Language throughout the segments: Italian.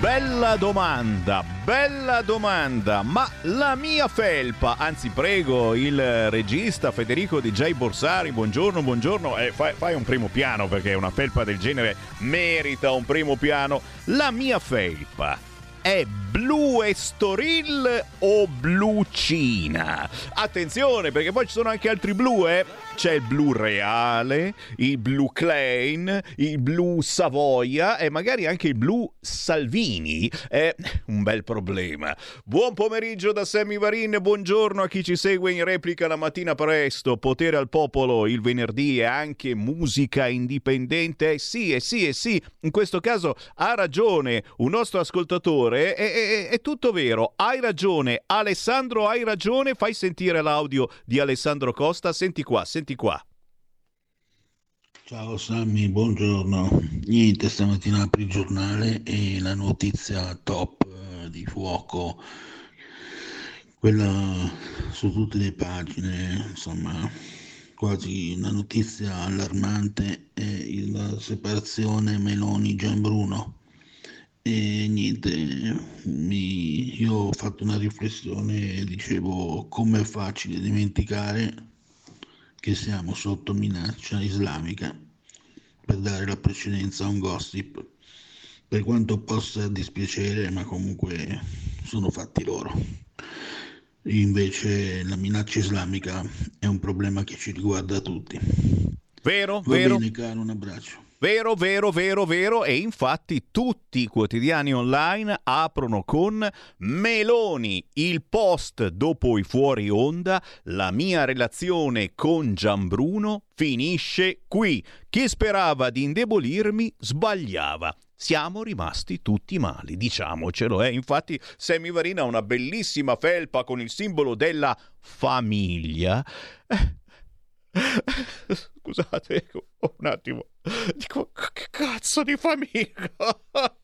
Bella domanda, bella domanda, ma la mia felpa, anzi prego il regista Federico DJ Borsari, buongiorno, buongiorno, eh, fai, fai un primo piano perché una felpa del genere merita un primo piano, la mia felpa è blu estoril o blu cina? Attenzione perché poi ci sono anche altri blu, eh? C'è il blu reale, il blu Klein, il blu Savoia e magari anche il blu Salvini. È un bel problema. Buon pomeriggio da Sammy Varin, buongiorno a chi ci segue in replica la mattina presto. Potere al popolo il venerdì e anche musica indipendente. Eh sì, eh sì, eh sì, in questo caso ha ragione un nostro ascoltatore, è, è- è tutto vero. Hai ragione, Alessandro, hai ragione. Fai sentire l'audio di Alessandro Costa. Senti qua, senti qua. Ciao Sammy, buongiorno. Niente, stamattina apri il giornale e la notizia top eh, di fuoco, quella su tutte le pagine, insomma, quasi una notizia allarmante è la separazione Meloni-Gianbruno. E niente, mi- io ho fatto una riflessione dicevo com'è facile dimenticare che siamo sotto minaccia islamica per dare la precedenza a un gossip, per quanto possa dispiacere, ma comunque sono fatti loro. Invece la minaccia islamica è un problema che ci riguarda tutti. Vero, Va vero. bene caro, un abbraccio. Vero, vero, vero, vero. E infatti tutti i quotidiani online aprono con Meloni, il post dopo i fuori onda, la mia relazione con Gianbruno finisce qui. Chi sperava di indebolirmi sbagliava. Siamo rimasti tutti mali, diciamocelo. Eh? Infatti Sammy Varina ha una bellissima felpa con il simbolo della famiglia. Scusate, un attimo. Dico, che cazzo di famiglia?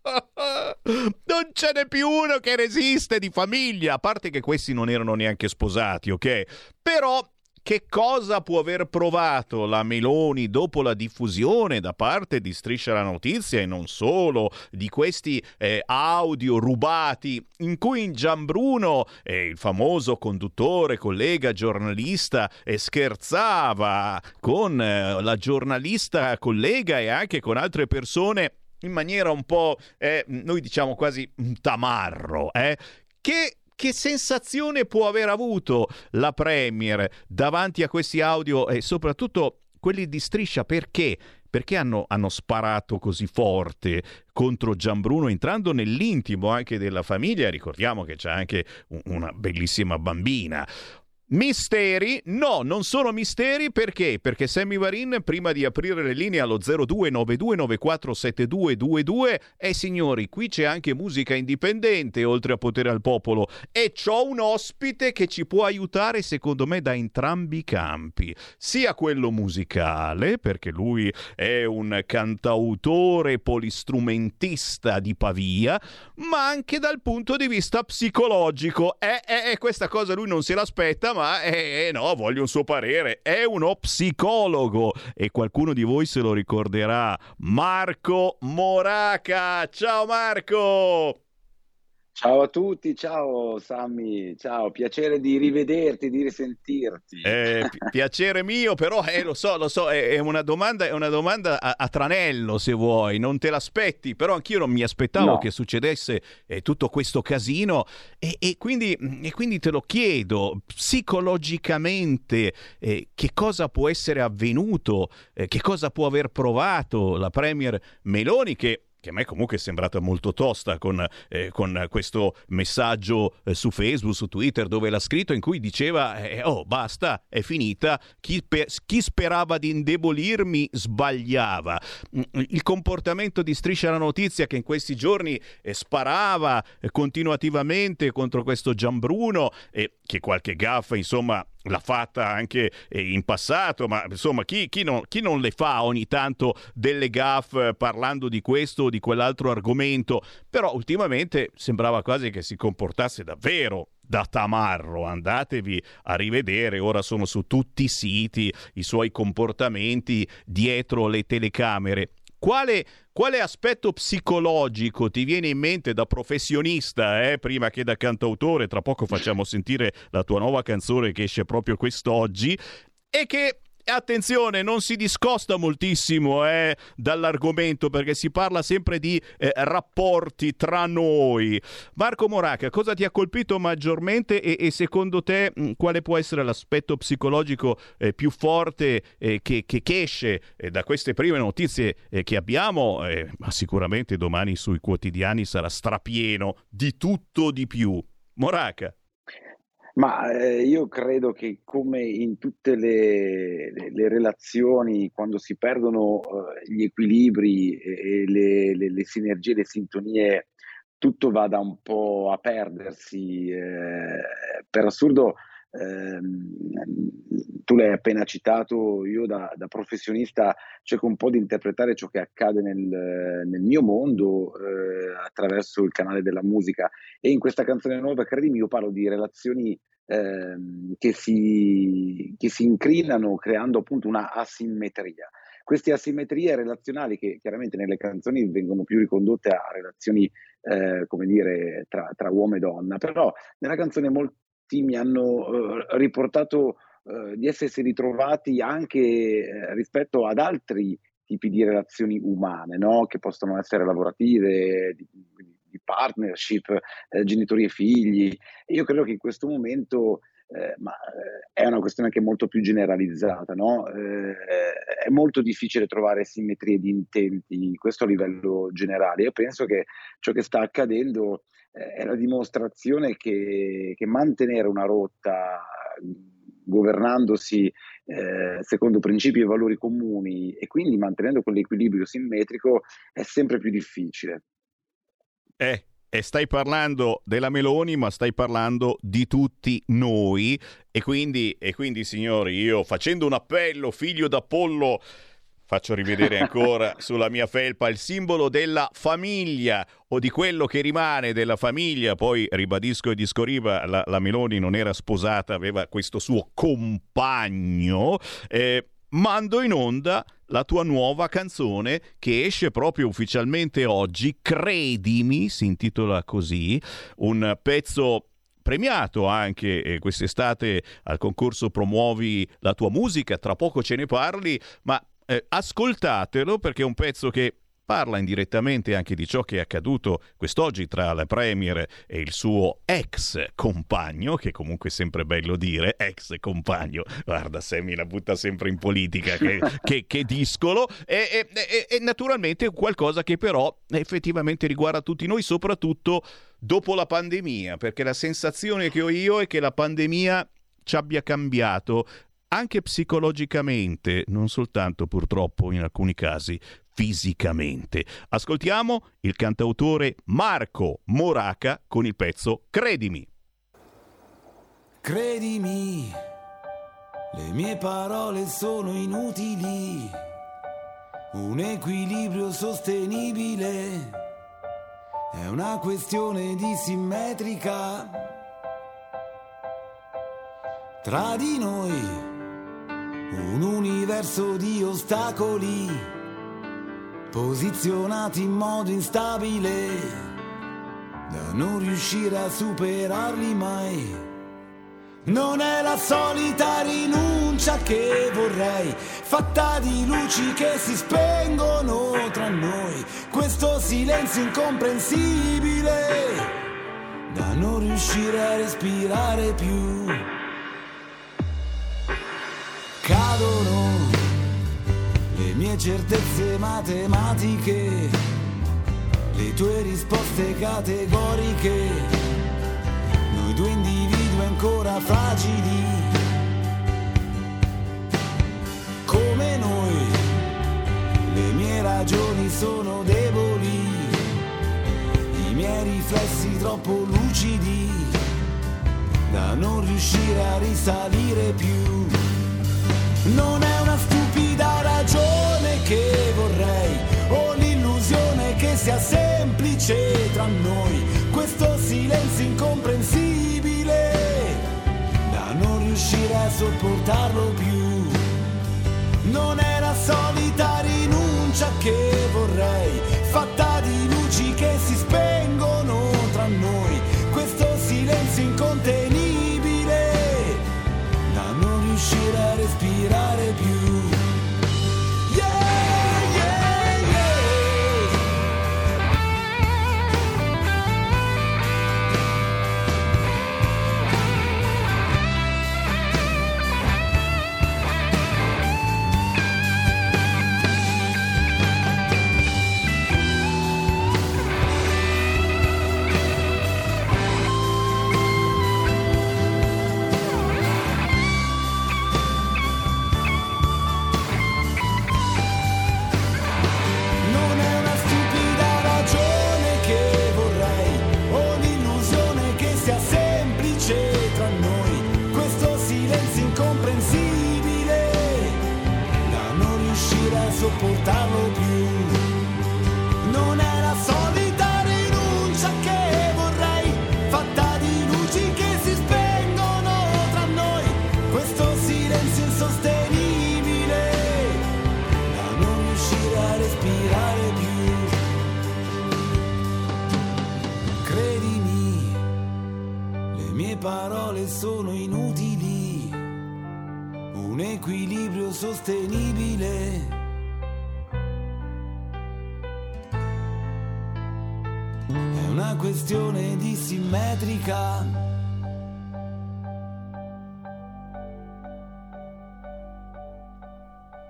Non ce n'è più uno che resiste di famiglia, a parte che questi non erano neanche sposati, ok? Però che cosa può aver provato la Meloni dopo la diffusione da parte di Striscia la Notizia e non solo di questi eh, audio rubati in cui Gianbruno, eh, il famoso conduttore, collega, giornalista, eh, scherzava con eh, la giornalista collega e anche con altre persone in maniera un po', eh, noi diciamo quasi un tamarro, eh? che che sensazione può aver avuto la Premier davanti a questi audio e soprattutto quelli di striscia? Perché? Perché hanno, hanno sparato così forte contro Gianbruno, entrando nell'intimo anche della famiglia? Ricordiamo che c'è anche un- una bellissima bambina. Misteri? No, non sono misteri perché? Perché Sammy Varin, prima di aprire le linee allo 0292947222, e signori, qui c'è anche musica indipendente oltre a potere al popolo e c'ho un ospite che ci può aiutare secondo me da entrambi i campi, sia quello musicale, perché lui è un cantautore polistrumentista di Pavia, ma anche dal punto di vista psicologico. E eh, eh, questa cosa lui non se l'aspetta, ma eh, eh, no, voglio un suo parere. È uno psicologo e qualcuno di voi se lo ricorderà. Marco Moraca. Ciao Marco! Ciao a tutti, ciao Sammy, ciao, piacere di rivederti, di risentirti. Eh, pi- piacere mio, però eh, lo so, lo so, è, è una domanda, è una domanda a, a tranello se vuoi, non te l'aspetti, però anch'io non mi aspettavo No. che succedesse eh, tutto questo casino e, e quindi, e quindi te lo chiedo, psicologicamente eh, che cosa può essere avvenuto, eh, che cosa può aver provato la Premier Meloni che che a me comunque è sembrata molto tosta con, eh, con questo messaggio eh, su Facebook, su Twitter, dove l'ha scritto in cui diceva eh, oh basta, è finita, chi, pe- chi, sperava di indebolirmi sbagliava. Mm, il comportamento di Striscia la Notizia che in questi giorni eh, sparava eh, continuativamente contro questo Gianbruno e che qualche gaffa insomma l'ha fatta anche eh, in passato, ma insomma chi, chi, non, chi, non, le fa ogni tanto delle gaffe eh, parlando di questo o di quell'altro argomento, però ultimamente sembrava quasi che si comportasse davvero da tamarro, andatevi a rivedere, ora sono su tutti i siti i suoi comportamenti dietro le telecamere. Quale, quale, aspetto psicologico ti viene in mente da professionista, eh, prima che da cantautore? Tra poco facciamo sentire la tua nuova canzone che esce proprio quest'oggi e che attenzione, non si discosta moltissimo eh, dall'argomento perché si parla sempre di eh, rapporti tra noi. Marco Moraca, cosa ti ha colpito maggiormente e, e secondo te mh, quale può essere l'aspetto psicologico eh, più forte eh, che, che, esce eh, da queste prime notizie eh, che abbiamo? ma sicuramente domani sui quotidiani sarà strapieno di tutto di più. Moraca. Ma eh, io credo che come in tutte le, le, relazioni, quando si perdono eh, gli equilibri e, e le, le, sinergie, le sintonie, tutto vada un po' a perdersi. Eh, per assurdo, tu l'hai appena citato, io da, da, professionista cerco un po' di interpretare ciò che accade nel, nel mio mondo eh, attraverso il canale della musica. E in questa canzone nuova, credimi, io parlo di relazioni eh, che, si, che si incrinano creando appunto una asimmetria. Queste asimmetrie relazionali che chiaramente nelle canzoni vengono più ricondotte a relazioni eh, come dire tra, tra, uomo e donna però nella canzone molti mi hanno eh, riportato eh, di essersi ritrovati anche eh, rispetto ad altri tipi di relazioni umane, no? che possono essere lavorative, di, di partnership, eh, genitori e figli. E io credo che in questo momento eh, ma eh, è una questione anche molto più generalizzata, no? è molto difficile trovare simmetrie di intenti, questo a livello generale. Io penso che ciò che sta accadendo è la dimostrazione che, che mantenere una rotta governandosi eh, secondo principi e valori comuni e quindi mantenendo quell'equilibrio simmetrico è sempre più difficile. Eh, e stai parlando della Meloni, ma stai parlando di tutti noi. E quindi, e quindi signori, io facendo un appello, figlio d'Apollo, faccio rivedere ancora sulla mia felpa il simbolo della famiglia o di quello che rimane della famiglia. Poi ribadisco e discoriva, la, la Meloni non era sposata, aveva questo suo compagno. Eh, mando in onda la tua nuova canzone che esce proprio ufficialmente oggi, Credimi, si intitola così, un pezzo premiato anche eh, quest'estate al concorso Promuovi la tua musica, tra poco ce ne parli, ma eh, ascoltatelo perché è un pezzo che parla indirettamente anche di ciò che è accaduto quest'oggi tra la Premier e il suo ex compagno, che comunque è sempre bello dire, ex compagno, guarda Sammy la butta sempre in politica, che, che, che discolo, e, e, e, naturalmente qualcosa che però effettivamente riguarda tutti noi, soprattutto dopo la pandemia, perché la sensazione che ho io è che la pandemia ci abbia cambiato anche psicologicamente, non soltanto purtroppo in alcuni casi fisicamente. Ascoltiamo il cantautore Marco Moraca con il pezzo Credimi. Credimi, le mie parole sono inutili, un equilibrio sostenibile è una questione di simmetrica tra di noi, un universo di ostacoli posizionati in modo instabile, da non riuscire a superarli mai. Non è la solita rinuncia che vorrei, fatta di luci che si spengono tra noi, questo silenzio incomprensibile, da non riuscire a respirare più. Cadono mie certezze matematiche le tue risposte categoriche, noi due individui ancora fragili, come noi, le mie ragioni sono deboli, i miei riflessi troppo lucidi, da non riuscire a risalire più. Non è una stupida ragione che vorrei, o l'illusione che sia semplice tra noi, questo silenzio incomprensibile, da non riuscire a sopportarlo più. Sostenibile. È una questione di simmetrica.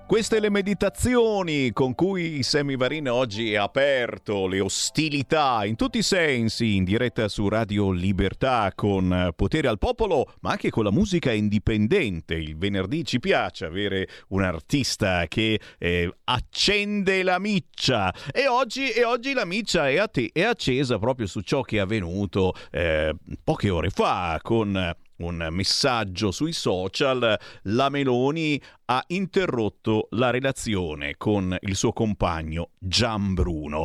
Queste le meditazioni con cui Sammy Varin oggi ha aperto le ostilità in tutti i sensi in diretta su Radio Libertà con Potere al Popolo, ma anche con la musica indipendente. Il venerdì ci piace avere un artista che eh, accende la miccia e oggi, e oggi la miccia è, a te- è accesa proprio su ciò che è avvenuto eh, poche ore fa con un messaggio sui social, la Meloni ha interrotto la relazione con il suo compagno Gianbruno.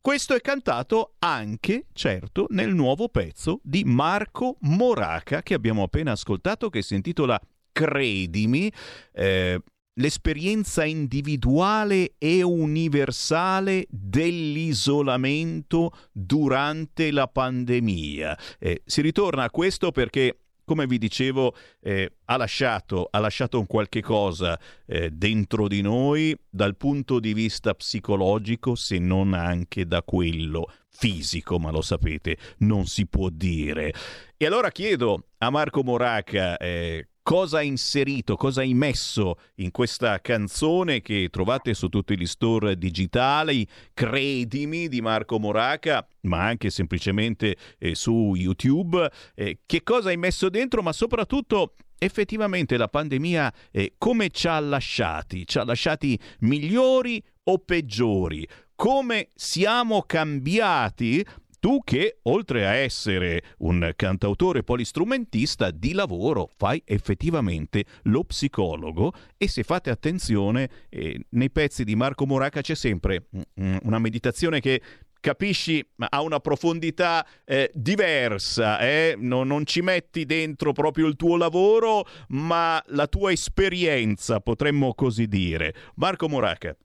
Questo è cantato anche, certo, nel nuovo pezzo di Marco Moraca che abbiamo appena ascoltato, che si intitola Credimi. Eh, L'esperienza individuale e universale dell'isolamento durante la pandemia. Eh, si ritorna a questo perché come vi dicevo, eh, ha, lasciato, ha lasciato un qualche cosa eh, dentro di noi dal punto di vista psicologico, se non anche da quello fisico, ma lo sapete, non si può dire. E allora chiedo a Marco Moraca eh, cosa ha inserito, cosa hai messo in questa canzone che trovate su tutti gli store digitali, Credimi di Marco Moraca, ma anche semplicemente eh, su YouTube. Eh, che cosa hai messo dentro, ma soprattutto effettivamente la pandemia eh, come ci ha lasciati? Ci ha lasciati migliori o peggiori? Come siamo cambiati tu che, oltre a essere un cantautore polistrumentista, di lavoro fai effettivamente lo psicologo e se fate attenzione, eh, nei pezzi di Marco Moraca c'è sempre mm, una meditazione che capisci ha una profondità eh, diversa, eh? non, non ci metti dentro proprio il tuo lavoro, ma la tua esperienza, potremmo così dire. Marco Moraca.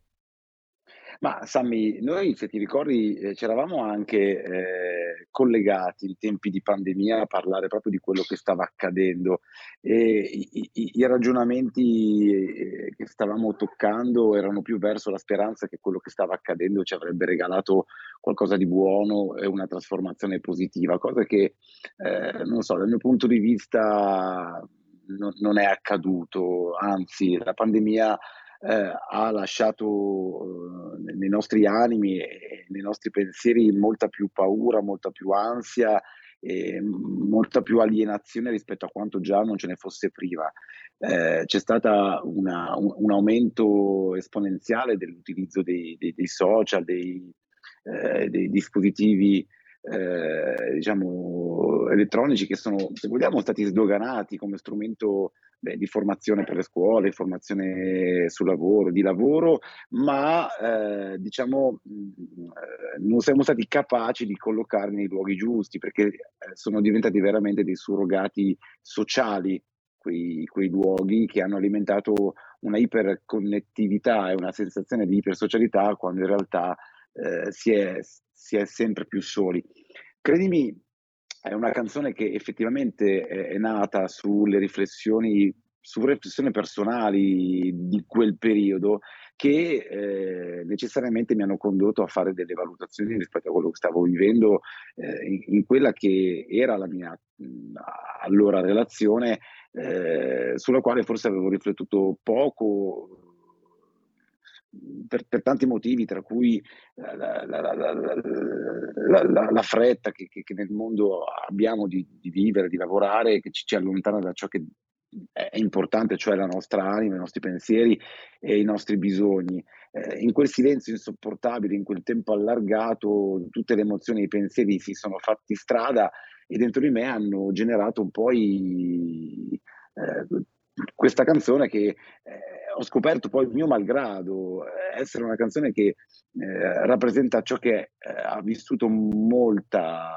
Ma Sammy, noi se ti ricordi eh, ci eravamo anche eh, collegati in tempi di pandemia a parlare proprio di quello che stava accadendo e i, i- i ragionamenti eh, che stavamo toccando erano più verso la speranza che quello che stava accadendo ci avrebbe regalato qualcosa di buono e una trasformazione positiva, cosa che eh, non so, dal mio punto di vista non, non è accaduto, anzi la pandemia eh, ha lasciato eh, nei nostri animi e nei nostri pensieri molta più paura, molta più ansia e molta più alienazione rispetto a quanto già non ce ne fosse prima. Eh, c'è stato un, un, aumento esponenziale dell'utilizzo dei, dei, dei social, dei, eh, dei dispositivi eh, diciamo, elettronici che sono, se vogliamo, stati sdoganati come strumento beh, di formazione per le scuole, formazione sul lavoro, di lavoro, ma eh, diciamo eh, non siamo stati capaci di collocarli nei luoghi giusti perché eh, sono diventati veramente dei surrogati sociali quei, quei luoghi che hanno alimentato una iperconnettività e una sensazione di ipersocialità quando in realtà eh, si, è, si, è, sempre più soli. Credimi, è una canzone che effettivamente è, nata sulle riflessioni, su riflessioni personali di quel periodo che eh, necessariamente mi hanno condotto a fare delle valutazioni rispetto a quello che stavo vivendo eh, in, quella che era la mia allora relazione, eh, sulla quale forse avevo riflettuto poco per, per, tanti motivi, tra cui la, la, la, la fretta che, che, che, nel mondo abbiamo di, di, vivere, di lavorare, che ci, ci allontana da ciò che è importante, cioè la nostra anima, i nostri pensieri e i nostri bisogni. Eh, in quel silenzio insopportabile, in quel tempo allargato, tutte le emozioni e i pensieri si sono fatti strada e dentro di me hanno generato un po' i, eh, questa canzone che eh, ho scoperto poi mio malgrado eh, essere una canzone che eh, rappresenta ciò che eh, ha vissuto molta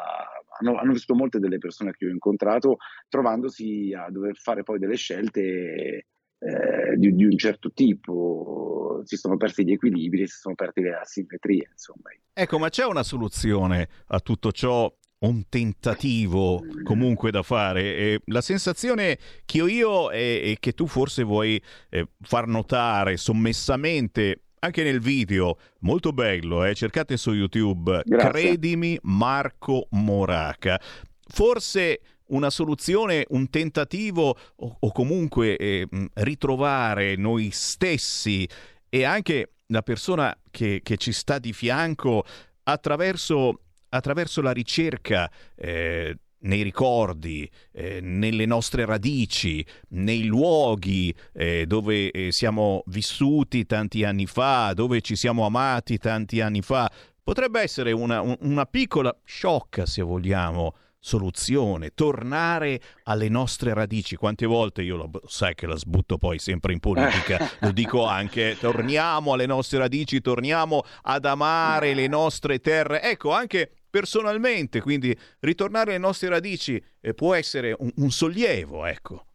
hanno, hanno, vissuto molte delle persone che ho incontrato trovandosi a dover fare poi delle scelte eh, di, di, un certo tipo. Si sono persi gli equilibri si sono perse le asimmetrie insomma. Ecco ma c'è una soluzione a tutto ciò un tentativo comunque da fare. E la sensazione che ho io è, è che tu forse vuoi eh, far notare sommessamente anche nel video, molto bello, eh? cercate su YouTube, Grazie. credimi Marco Moraca. Forse una soluzione, un tentativo o, o comunque eh, ritrovare noi stessi e anche la persona che, che ci sta di fianco attraverso attraverso la ricerca eh, nei ricordi, eh, nelle nostre radici, nei luoghi eh, dove eh, siamo vissuti tanti anni fa, dove ci siamo amati tanti anni fa. Potrebbe essere una, una piccola sciocca, se vogliamo, soluzione, tornare alle nostre radici. Quante volte io lo sai che la sbutto poi sempre in politica, lo dico anche, torniamo alle nostre radici, torniamo ad amare le nostre terre. Ecco, anche personalmente, quindi ritornare alle nostre radici eh, può essere un, un sollievo, ecco.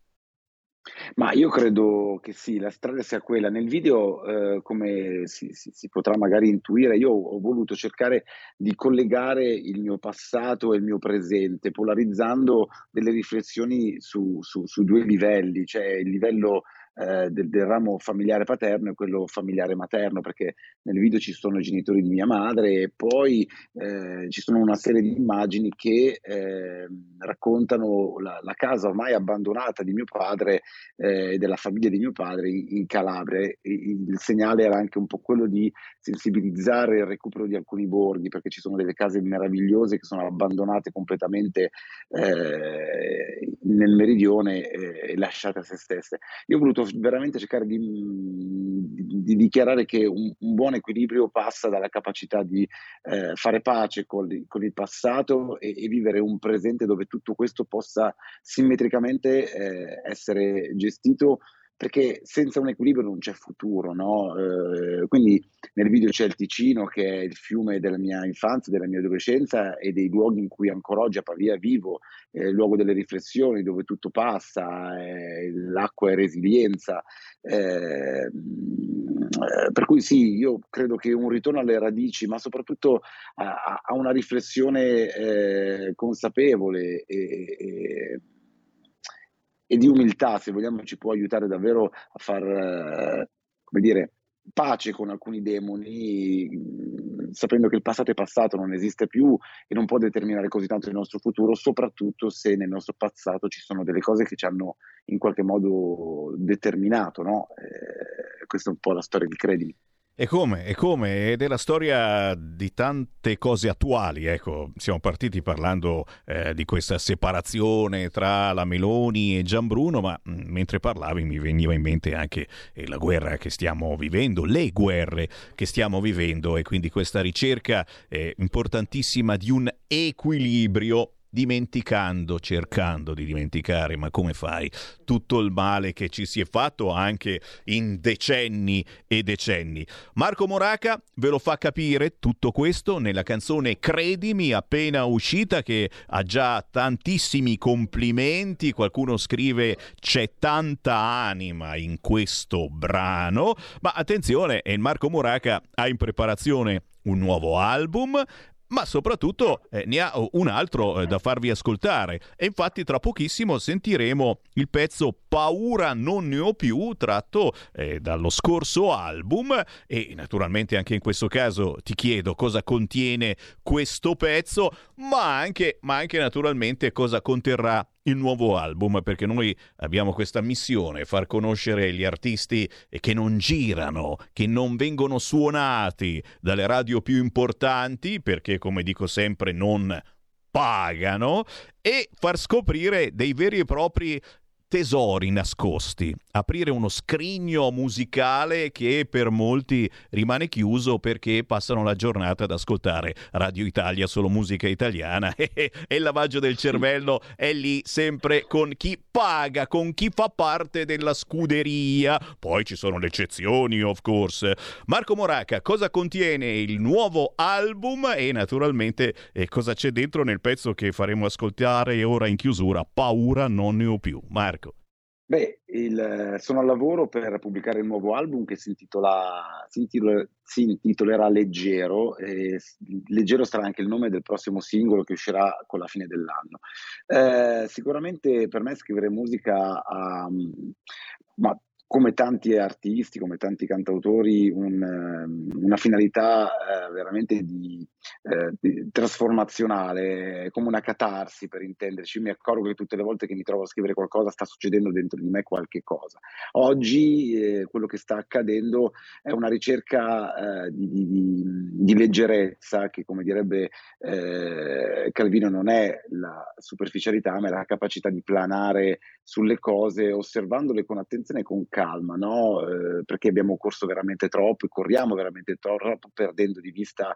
Ma io credo che sì, la strada sia quella. Nel video, eh, come si, si, si, potrà magari intuire, io ho voluto cercare di collegare il mio passato e il mio presente, polarizzando delle riflessioni su, su, su due livelli, cioè il livello eh, del, del, ramo familiare paterno e quello familiare materno, perché nel video ci sono i genitori di mia madre e poi eh, ci sono una serie di immagini che eh, raccontano la, la, casa ormai abbandonata di mio padre eh, e della famiglia di mio padre in, in Calabria. E il segnale era anche un po' quello di sensibilizzare il recupero di alcuni borghi, perché ci sono delle case meravigliose che sono abbandonate completamente eh, nel meridione e lasciate a se stesse. Io ho voluto veramente cercare di, di, di dichiarare che un, un, buon equilibrio passa dalla capacità di eh, fare pace con, con il passato e, e, vivere un presente dove tutto questo possa simmetricamente eh, essere gestito perché senza un equilibrio non c'è futuro, no? eh, quindi nel video c'è il Ticino che è il fiume della mia infanzia, della mia adolescenza e dei luoghi in cui ancora oggi a Pavia vivo, è il luogo delle riflessioni dove tutto passa, eh, l'acqua è resilienza. Eh, per cui sì, io credo che un ritorno alle radici, ma soprattutto a, a una riflessione eh, consapevole e, e e di umiltà, se vogliamo, ci può aiutare davvero a far, eh, come dire, pace con alcuni demoni mm, sapendo che il passato è passato, non esiste più e non può determinare così tanto il nostro futuro, soprattutto se nel nostro passato ci sono delle cose che ci hanno in qualche modo determinato, no? Eh, questa è un po' la storia di Credimi. E come? E come? Ed è la storia di tante cose attuali. Ecco, siamo partiti parlando eh, di questa separazione tra la Meloni e Gianbruno, ma mh, mm, mentre parlavi mi veniva in mente anche eh, la guerra che stiamo vivendo, le guerre che stiamo vivendo e quindi questa ricerca eh, importantissima di un equilibrio dimenticando, cercando di dimenticare, ma come fai? Tutto il male che ci si è fatto anche in decenni e decenni. Marco Moraca ve lo fa capire tutto questo nella canzone Credimi appena uscita che ha già tantissimi complimenti, qualcuno scrive c'è tanta anima in questo brano, ma attenzione, il Marco Moraca ha in preparazione un nuovo album, ma soprattutto eh, ne ha un altro eh, da farvi ascoltare. E infatti tra pochissimo sentiremo il pezzo Paura non ne ho più, tratto eh, dallo scorso album. E naturalmente anche in questo caso ti chiedo cosa contiene questo pezzo, ma anche, ma anche naturalmente cosa conterrà il nuovo album perché noi abbiamo questa missione, far conoscere gli artisti che non girano, che non vengono suonati dalle radio più importanti perché come dico sempre non pagano e far scoprire dei veri e propri tesori nascosti, aprire uno scrigno musicale che per molti rimane chiuso perché passano la giornata ad ascoltare Radio Italia, solo musica italiana e il lavaggio del cervello è lì sempre con chi paga, con chi fa parte della scuderia. Poi ci sono le eccezioni, of course. Marco Moraca, cosa contiene il nuovo album e naturalmente eh, cosa c'è dentro nel pezzo che faremo ascoltare ora in chiusura? Paura non ne ho più. Marco. Beh, il, sono al lavoro per pubblicare il nuovo album che si, intitola, si, intitola, si intitolerà Leggero. Leggero sarà anche il nome del prossimo singolo che uscirà con la fine dell'anno. Eh, sicuramente per me scrivere musica ha, ma come tanti artisti, come tanti cantautori, un, ehm, una finalità eh, veramente di, eh, di, trasformazionale, come una catarsi per intenderci. Mi accorgo che tutte le volte che mi trovo a scrivere qualcosa sta succedendo dentro di me qualche cosa. Oggi eh, quello che sta accadendo è una ricerca eh, di, di, leggerezza che, come direbbe eh, Calvino, non è la superficialità, ma è la capacità di planare sulle cose, osservandole con attenzione e con calma, no? eh, perché abbiamo corso veramente troppo e corriamo veramente troppo perdendo di vista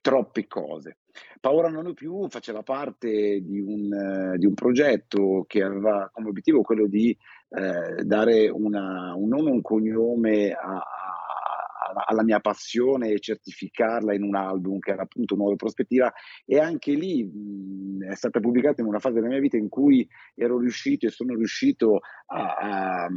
troppe cose. Paura non ho più faceva parte di un, eh, di un, progetto che aveva come obiettivo quello di eh, dare una, un nome un cognome a, alla mia passione e certificarla in un album che era appunto Nuova Prospettiva. E anche lì mh, è stata pubblicata in una fase della mia vita in cui ero riuscito e sono riuscito a, a,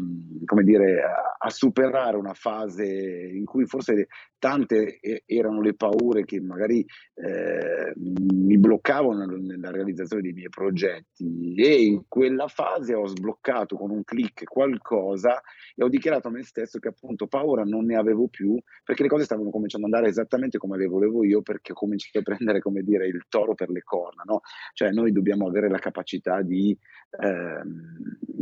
dire, a superare una fase in cui forse tante erano le paure che magari eh, mi bloccavano nella realizzazione dei miei progetti e in quella fase ho sbloccato con un click qualcosa e ho dichiarato a me stesso che appunto paura non ne avevo più perché le cose stavano cominciando ad andare esattamente come le volevo io perché ho cominciato a prendere come dire il toro per le corna no? cioè noi dobbiamo avere la capacità di eh,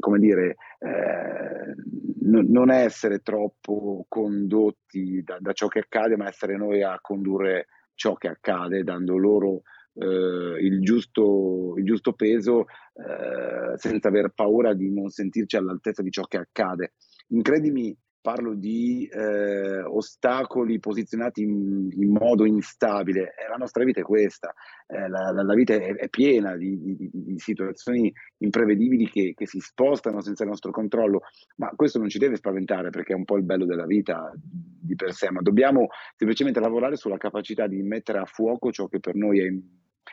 come dire eh, non essere troppo condotti da, da ciò che accade ma essere noi a condurre ciò che accade dando loro Uh, il, giusto, il, giusto, peso uh, senza aver paura di non sentirci all'altezza di ciò che accade. Incredimi parlo di eh, ostacoli posizionati in, in, modo instabile. Eh, la nostra vita è questa, eh, la, la, vita è, è piena di, di, di, situazioni imprevedibili che, che, si spostano senza il nostro controllo, ma questo non ci deve spaventare perché è un po' il bello della vita di per sé, ma dobbiamo semplicemente lavorare sulla capacità di mettere a fuoco ciò che per noi è,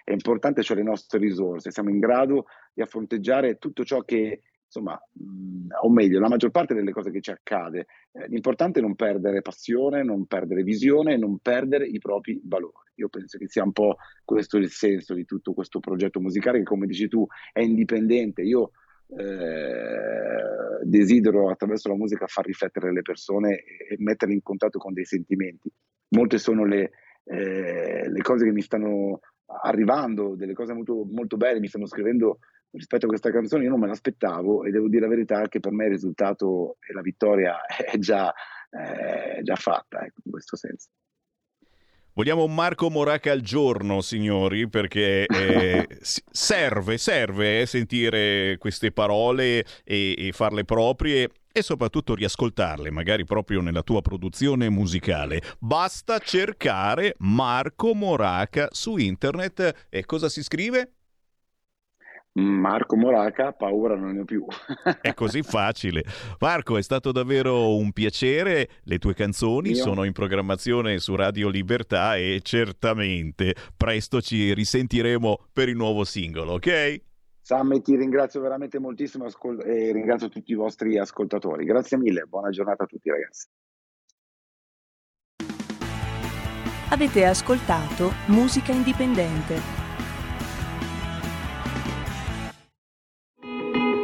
è importante, cioè le nostre risorse. Siamo in grado di affronteggiare tutto ciò che insomma, mh, o meglio, la maggior parte delle cose che ci accade. Eh, l'importante è non perdere passione, non perdere visione, non perdere i propri valori. Io penso che sia un po' questo il senso di tutto questo progetto musicale che, come dici tu, è indipendente. Io eh, desidero attraverso la musica far riflettere le persone e, e metterle in contatto con dei sentimenti. Molte sono le, eh, le cose che mi stanno arrivando, delle cose molto, molto belle, mi stanno scrivendo rispetto a questa canzone, io non me l'aspettavo e devo dire la verità che per me il risultato e la vittoria è già, eh, già fatta, ecco, in questo senso. Vogliamo un Marco Moraca al giorno, signori, perché eh, serve, serve eh, sentire queste parole e, e farle proprie e soprattutto riascoltarle, magari proprio nella tua produzione musicale. Basta cercare Marco Moraca su internet. E cosa si scrive? Marco Moraca, paura non ne ho più. è così facile. Marco, è stato davvero un piacere. Le tue canzoni Io? sono in programmazione su Radio Libertà e certamente presto ci risentiremo per il nuovo singolo, ok? Sam, ti ringrazio veramente moltissimo ascol- e ringrazio tutti i vostri ascoltatori. Grazie mille, buona giornata a tutti ragazzi. Avete ascoltato Musica Indipendente.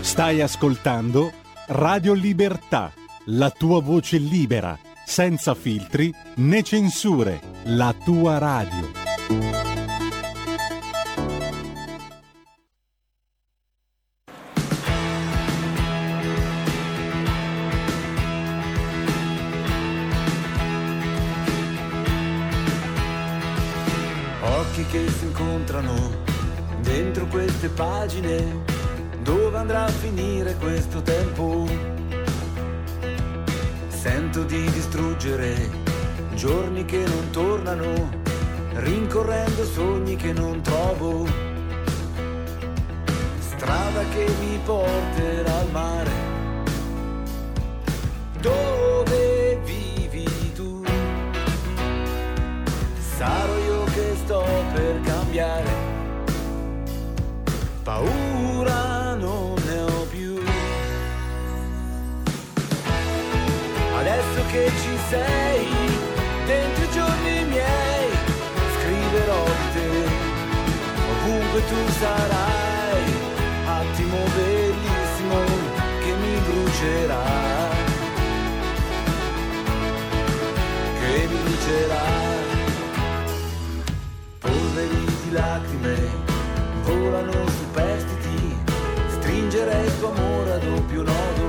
Stai ascoltando Radio Libertà la tua voce libera, senza filtri né censure, la tua radio. Occhi che si incontrano dentro queste pagine, dove andrà a finire questo tempo? Sento di distruggere giorni che non tornano, rincorrendo sogni che non trovo. Strada che mi porterà al mare. Dove vivi tu? Sarò io che sto per cambiare. Paura che ci sei, dentro i giorni miei, scriverò di te, ovunque tu sarai, attimo bellissimo che mi brucerà, che mi brucerà, polveri di lacrime volano superstiti, stringerei il tuo amore a doppio nodo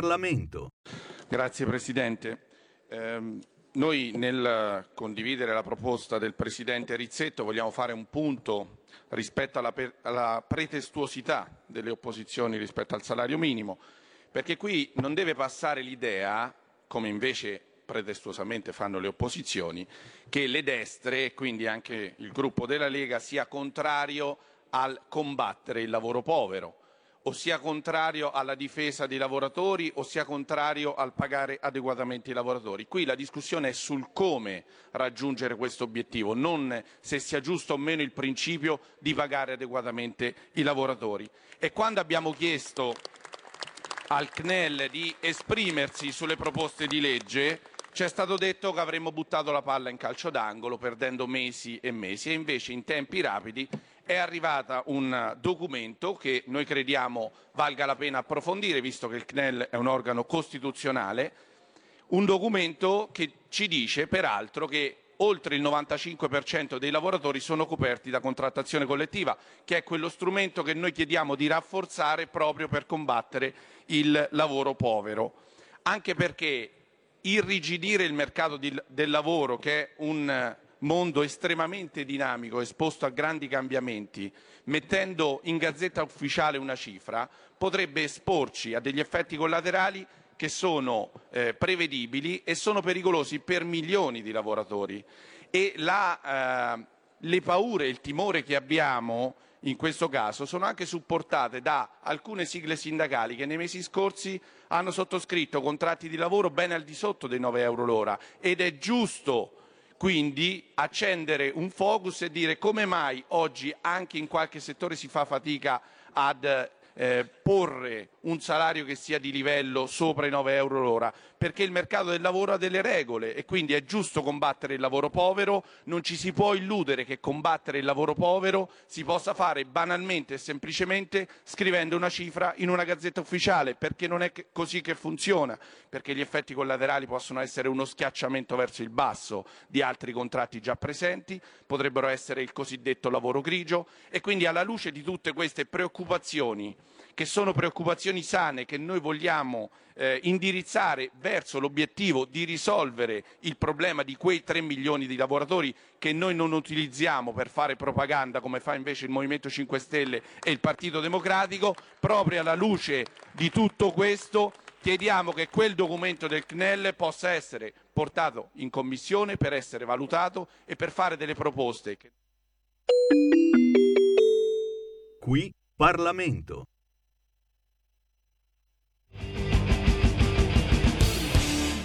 Parlamento. Grazie Presidente. Ehm, noi nel condividere la proposta del Presidente Rizzetto vogliamo fare un punto rispetto alla, alla pretestuosità delle opposizioni rispetto al salario minimo, perché qui non deve passare l'idea, come invece pretestuosamente fanno le opposizioni, che le destre, e quindi anche il gruppo della Lega, sia contrario al combattere il lavoro povero o sia contrario alla difesa dei lavoratori o sia contrario al pagare adeguatamente i lavoratori. Qui la discussione è sul come raggiungere questo obiettivo, non se sia giusto o meno il principio di pagare adeguatamente i lavoratori. E quando abbiamo chiesto al CNEL di esprimersi sulle proposte di legge, ci è stato detto che avremmo buttato la palla in calcio d'angolo perdendo mesi e mesi e invece in tempi rapidi è arrivato un documento che noi crediamo valga la pena approfondire, visto che il CNEL è un organo costituzionale, un documento che ci dice peraltro che oltre il 95% dei lavoratori sono coperti da contrattazione collettiva, che è quello strumento che noi chiediamo di rafforzare proprio per combattere il lavoro povero. Anche perché irrigidire il mercato di- del lavoro, che è un mondo estremamente dinamico, esposto a grandi cambiamenti, mettendo in gazzetta ufficiale una cifra, potrebbe esporci a degli effetti collaterali che sono eh, prevedibili e sono pericolosi per milioni di lavoratori. E la, eh, le paure, il timore che abbiamo in questo caso sono anche supportate da alcune sigle sindacali che nei mesi scorsi hanno sottoscritto contratti di lavoro ben al di sotto dei 9 euro l'ora ed è giusto quindi accendere un focus e dire come mai oggi anche in qualche settore si fa fatica ad eh, porre un salario che sia di livello sopra i 9 euro l'ora, perché il mercato del lavoro ha delle regole e quindi è giusto combattere il lavoro povero, non ci si può illudere che combattere il lavoro povero si possa fare banalmente e semplicemente scrivendo una cifra in una gazzetta ufficiale, perché non è così che funziona, perché gli effetti collaterali possono essere uno schiacciamento verso il basso di altri contratti già presenti, potrebbero essere il cosiddetto lavoro grigio e quindi alla luce di tutte queste preoccupazioni che sono preoccupazioni sane che noi vogliamo eh, indirizzare verso l'obiettivo di risolvere il problema di quei 3 milioni di lavoratori che noi non utilizziamo per fare propaganda come fa invece il Movimento 5 Stelle e il Partito Democratico, proprio alla luce di tutto questo chiediamo che quel documento del CNEL possa essere portato in commissione per essere valutato e per fare delle proposte Qui Parlamento.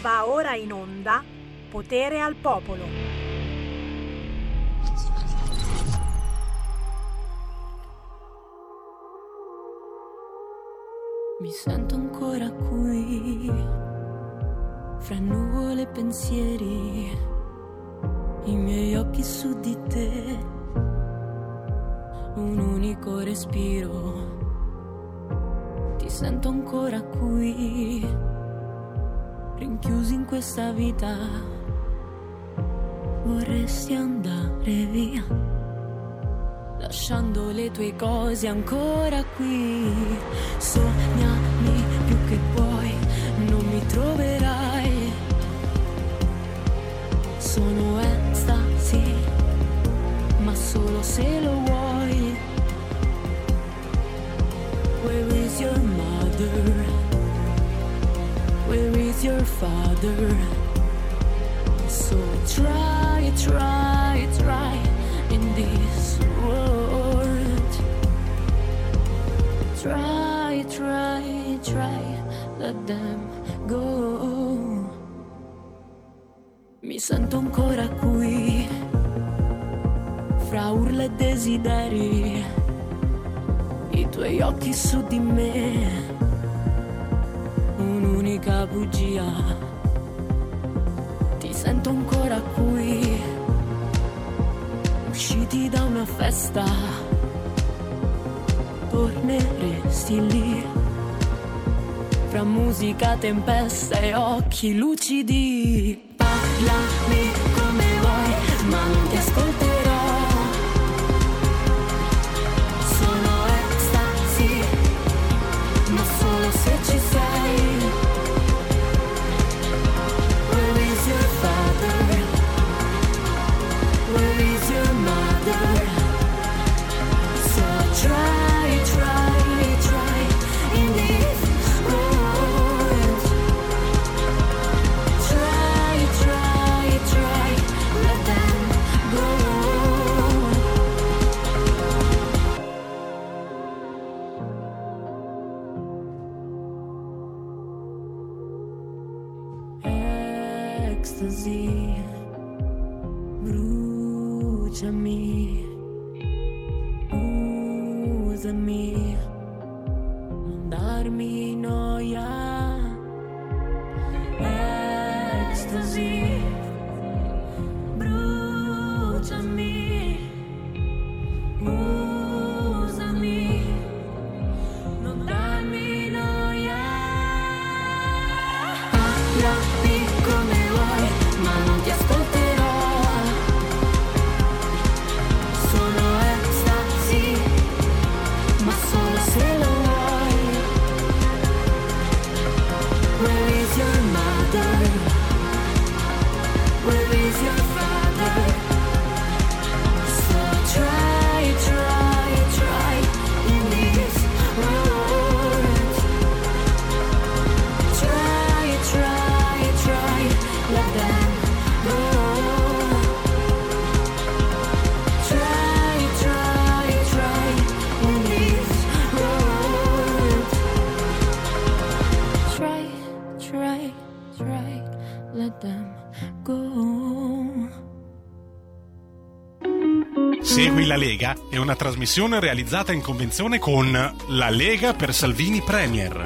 Va ora in onda Potere al Popolo. Mi sento ancora qui, fra nuvole e pensieri, i miei occhi su di te, un unico respiro. Ti sento ancora qui, rinchiusi in questa vita. Vorresti andare via lasciando le tue cose ancora qui. Sognami più che puoi, non mi troverai. Sono estasi, ma solo se lo vuoi. Where is your mother? Where is your father? So try, try, try in this world. Try, try, try, let them go. Mi sento ancora qui, fra urla e desideri, i tuoi occhi su di me, un'unica bugia ti sento ancora qui, usciti da una festa, torneresti lì, fra musica, tempesta e occhi lucidi. Parlami come vuoi, ma non ti ascolterò. Una trasmissione realizzata in convenzione con La Lega per Salvini Premier.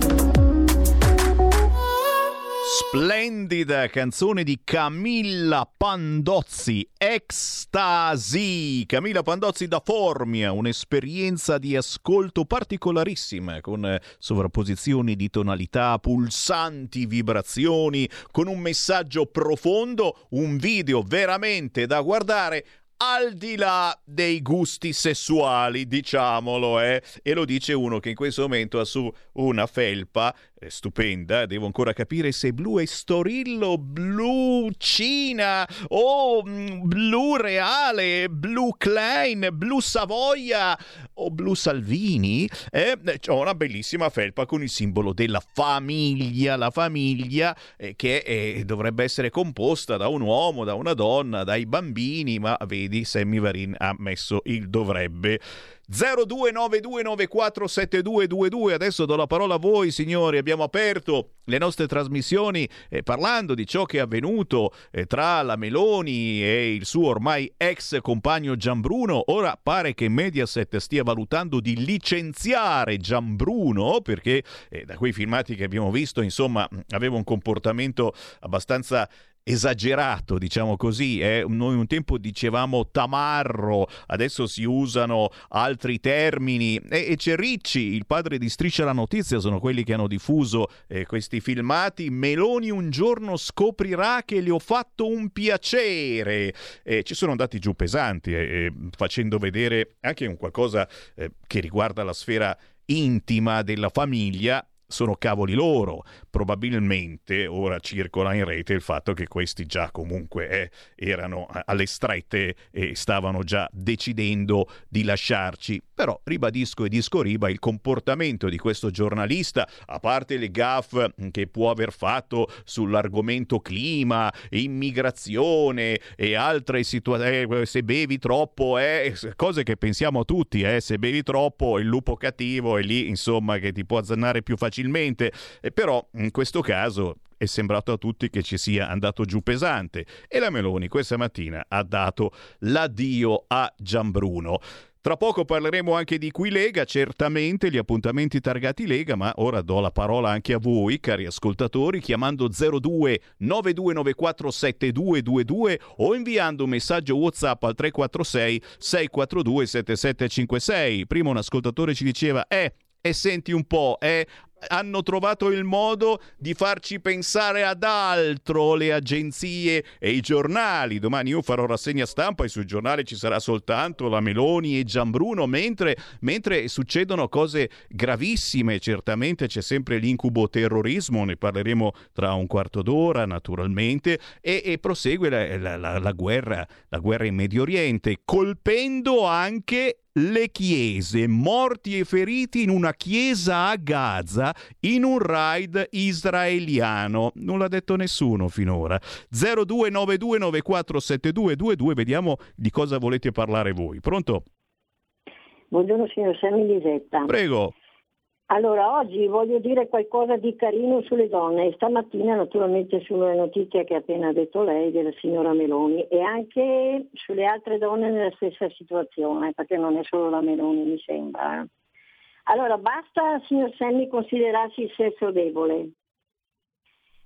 Splendida canzone di Camilla Pandozzi, Ecstasy. Camilla Pandozzi da Formia, un'esperienza di ascolto particolarissima, con sovrapposizioni di tonalità, pulsanti vibrazioni, con un messaggio profondo, un video veramente da guardare al di là dei gusti sessuali, diciamolo, eh? e lo dice uno che in questo momento ha su una felpa stupenda, devo ancora capire se blu è storillo, blu Cina o mm, blu reale, blu Klein, blu Savoia o blu Salvini. Eh? Ho una bellissima felpa con il simbolo della famiglia, la famiglia eh, che eh, dovrebbe essere composta da un uomo, da una donna, dai bambini, ma vedi Sammy Varin ha messo il dovrebbe. 0292947222 adesso do la parola a voi signori. Abbiamo aperto le nostre trasmissioni eh, parlando di ciò che è avvenuto eh, tra la Meloni e il suo ormai ex compagno Gianbruno ora pare che Mediaset stia valutando di licenziare Gianbruno perché eh, da quei filmati che abbiamo visto insomma aveva un comportamento abbastanza esagerato, diciamo così. Eh? Noi un tempo dicevamo tamarro, adesso si usano altri termini. E, e c'è Ricci, il padre di Striscia la Notizia, sono quelli che hanno diffuso eh, questi filmati. Meloni un giorno scoprirà che le ho fatto un piacere. Eh, ci sono andati giù pesanti, eh, facendo vedere anche un qualcosa eh, che riguarda la sfera intima della famiglia sono cavoli loro. Probabilmente ora circola in rete il fatto che questi già comunque eh, erano alle strette e stavano già decidendo di lasciarci. Però ribadisco e disco riba il comportamento di questo giornalista, a parte le gaffe che può aver fatto sull'argomento clima, immigrazione e altre situazioni, se bevi troppo, eh, cose che pensiamo tutti, eh, se bevi troppo il lupo cattivo è lì, insomma, che ti può azzannare più facilmente. Eh, però in questo caso è sembrato a tutti che ci sia andato giù pesante e la Meloni questa mattina ha dato l'addio a Gianbruno. Tra poco parleremo anche di qui Lega, certamente gli appuntamenti targati Lega, ma ora do la parola anche a voi, cari ascoltatori, chiamando 02 9294 7222 o inviando un messaggio WhatsApp al 346 642 7756. Prima un ascoltatore ci diceva "Eh, e senti un po', eh, hanno trovato il modo di farci pensare ad altro le agenzie e i giornali. Domani io farò rassegna stampa e sul giornale ci sarà soltanto la Meloni e Gianbruno, mentre, mentre succedono cose gravissime. Certamente c'è sempre l'incubo terrorismo, ne parleremo tra un quarto d'ora naturalmente, e, e prosegue la, la, la, guerra, la guerra in Medio Oriente, colpendo anche le chiese, morti e feriti in una chiesa a Gaza in un raid israeliano. Non l'ha detto nessuno finora. 0292947222, vediamo di cosa volete parlare voi. Pronto? Buongiorno signor Sammy Lisetta. Prego. Allora, oggi voglio dire qualcosa di carino sulle donne. Stamattina, naturalmente, sulle notizie che ha appena detto lei della signora Meloni e anche sulle altre donne nella stessa situazione, perché non è solo la Meloni, mi sembra. Allora, basta, signor Semmi, considerarsi il sesso debole.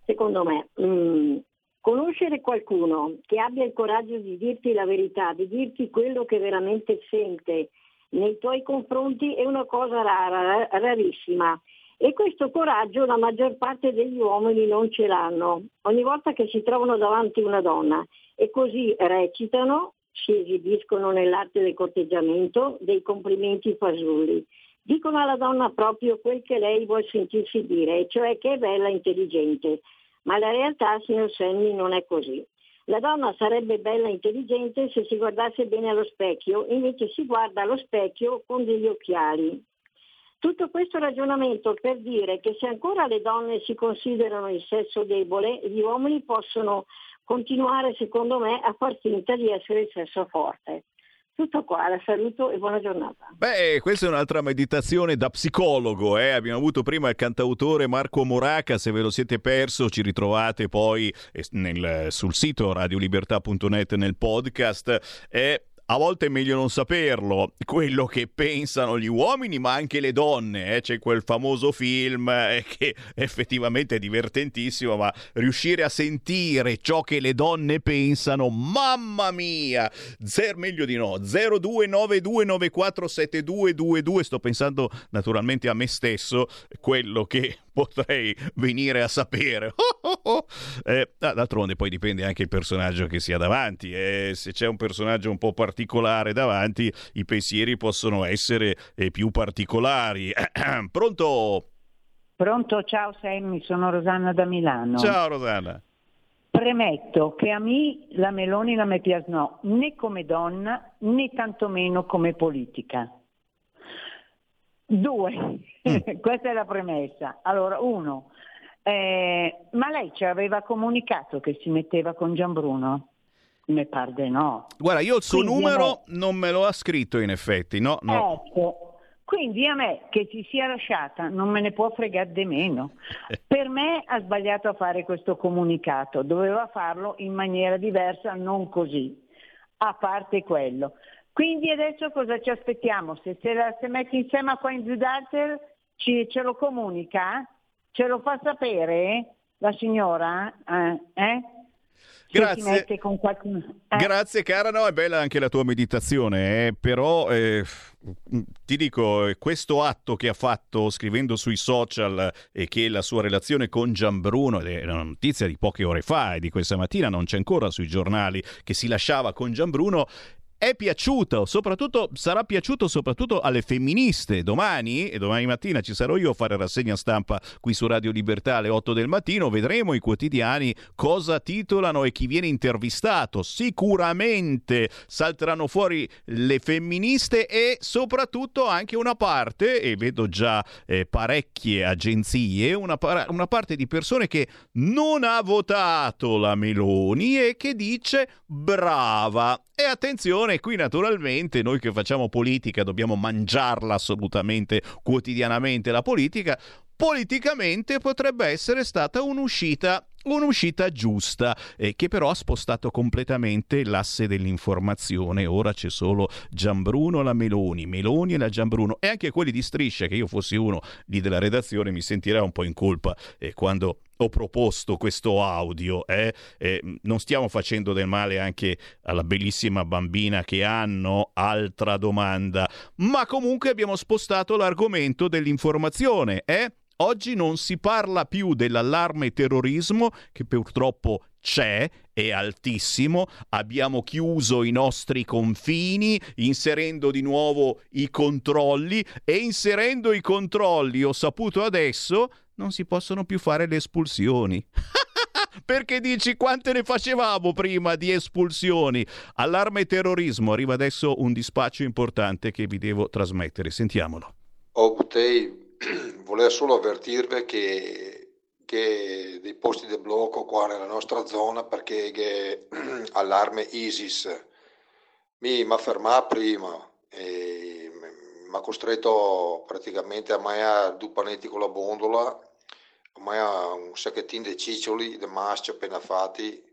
Secondo me, mm, conoscere qualcuno che abbia il coraggio di dirti la verità, di dirti quello che veramente sente nei tuoi confronti è una cosa rara, rarissima. E questo coraggio la maggior parte degli uomini non ce l'hanno. Ogni volta che si trovano davanti una donna e così recitano, si esibiscono nell'arte del corteggiamento dei complimenti fasulli. Dicono alla donna proprio quel che lei vuole sentirsi dire, cioè che è bella e intelligente. Ma la realtà, signor Senni, non è così. La donna sarebbe bella e intelligente se si guardasse bene allo specchio, invece si guarda allo specchio con degli occhiali. Tutto questo ragionamento per dire che se ancora le donne si considerano il sesso debole, gli uomini possono continuare, secondo me, a far finta di essere il sesso forte. Tutto qua, la saluto e buona giornata. Beh, questa è un'altra meditazione da psicologo. Eh? Abbiamo avuto prima il cantautore Marco Moraca, se ve lo siete perso ci ritrovate poi eh, nel, sul sito radiolibertà.net nel podcast. Eh, a volte è meglio non saperlo, quello che pensano gli uomini, ma anche le donne. Eh? C'è quel famoso film eh, che effettivamente è divertentissimo, ma riuscire a sentire ciò che le donne pensano, mamma mia! Zer, meglio di no. 0292947222. Sto pensando naturalmente a me stesso, quello che potrei venire a sapere. eh, d'altronde poi dipende anche il personaggio che si ha davanti. Eh, se c'è un personaggio un po' particolare davanti, i pensieri possono essere eh, più particolari. Pronto? Pronto, ciao Sammy, sono Rosanna da Milano. Ciao Rosanna. Premetto che a me la Meloni non mi piace no, né come donna né tantomeno come politica. Due, mm. questa è la premessa. Allora, uno, eh, ma lei ci aveva comunicato che si metteva con Gianbruno? Mi pare no. Guarda, io il suo quindi numero me... non me lo ha scritto in effetti, no? no. Ecco, quindi a me che ci sia lasciata non me ne può fregare di meno. Per me ha sbagliato a fare questo comunicato, doveva farlo in maniera diversa, non così. A parte quello. Quindi adesso cosa ci aspettiamo? Se, se, la, se mette insieme qua in Zudater ci, ce lo comunica? Ce lo fa sapere la signora? Eh? eh? Grazie. Eh. Grazie cara, no, è bella anche la tua meditazione, eh? però eh, ti dico, questo atto che ha fatto scrivendo sui social e che la sua relazione con Gianbruno, ed è una notizia di poche ore fa e di questa mattina non c'è ancora sui giornali, che si lasciava con Gianbruno, è piaciuto, soprattutto sarà piaciuto soprattutto alle femministe. Domani e domani mattina ci sarò io a fare rassegna stampa qui su Radio Libertà alle 8 del mattino, vedremo i quotidiani cosa titolano e chi viene intervistato. Sicuramente salteranno fuori le femministe e soprattutto anche una parte, e vedo già eh, parecchie agenzie, una, par- una parte di persone che non ha votato la Meloni e che dice brava. E attenzione, qui naturalmente noi che facciamo politica dobbiamo mangiarla assolutamente quotidianamente la politica. Politicamente potrebbe essere stata un'uscita un'uscita giusta eh, che però ha spostato completamente l'asse dell'informazione. Ora c'è solo Gianbruno la Meloni, Meloni e la Gianbruno e anche quelli di striscia che io fossi uno lì della redazione mi sentirei un po' in colpa eh, quando ho proposto questo audio. Eh? Eh, non stiamo facendo del male anche alla bellissima bambina che hanno? Altra domanda. Ma comunque abbiamo spostato l'argomento dell'informazione. Eh? Oggi non si parla più dell'allarme terrorismo che purtroppo c'è, è altissimo, abbiamo chiuso i nostri confini inserendo di nuovo i controlli e inserendo i controlli, ho saputo adesso, non si possono più fare le espulsioni. Perché dici quante ne facevamo prima di espulsioni? Allarme terrorismo, arriva adesso un dispaccio importante che vi devo trasmettere, sentiamolo. Butei, volevo solo avvertirvi che, che dei posti di blocco qua nella nostra zona perché che, allarme ISIS. Mi ha fermato prima e mi ha costretto praticamente a mai due panetti con la bondola, a mai un sacchettino di ciccioli, di masci appena fatti,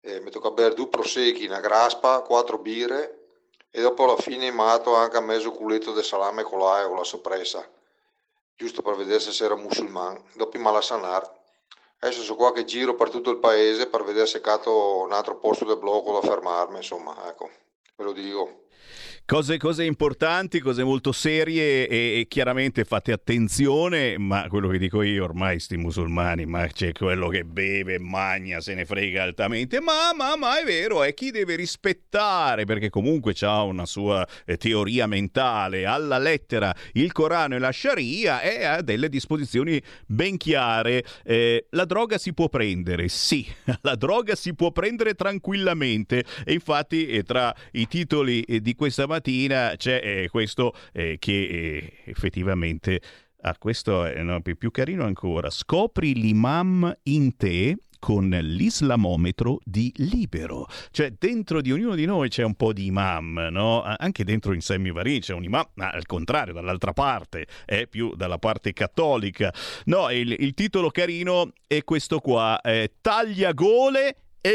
e mi tocca bere due prosecchi, una graspa, quattro birre e dopo alla fine mi ha anche a mezzo culetto di salame con l'aia con la soppressa giusto per vedere se era musulmano, dopo in Malasanar. Adesso sono qua che giro per tutto il paese per vedere se cato un altro posto del blocco da fermarmi, insomma, ecco, ve lo dico. Cose, cose, importanti, cose molto serie e, e, chiaramente fate attenzione, ma quello che dico io ormai sti musulmani, ma c'è quello che beve, magna, se ne frega altamente, ma, ma, ma è vero, è chi deve rispettare, perché comunque ha una sua eh, teoria mentale, alla lettera il Corano e la Sharia e ha delle disposizioni ben chiare. Eh, la droga si può prendere, sì, la droga si può prendere tranquillamente. E infatti eh, tra i titoli eh, di questa mattina mattina c'è eh, questo eh, che eh, effettivamente... Ah, questo è no, più carino ancora. Scopri l'imam in te con l'islamometro di Libero. Cioè, dentro di ognuno di noi c'è un po' di imam, no? Anche dentro in Sammy Varin c'è un imam, ma al contrario, dall'altra parte, è più dalla parte cattolica. No, il, il titolo carino è questo qua, eh, Taglia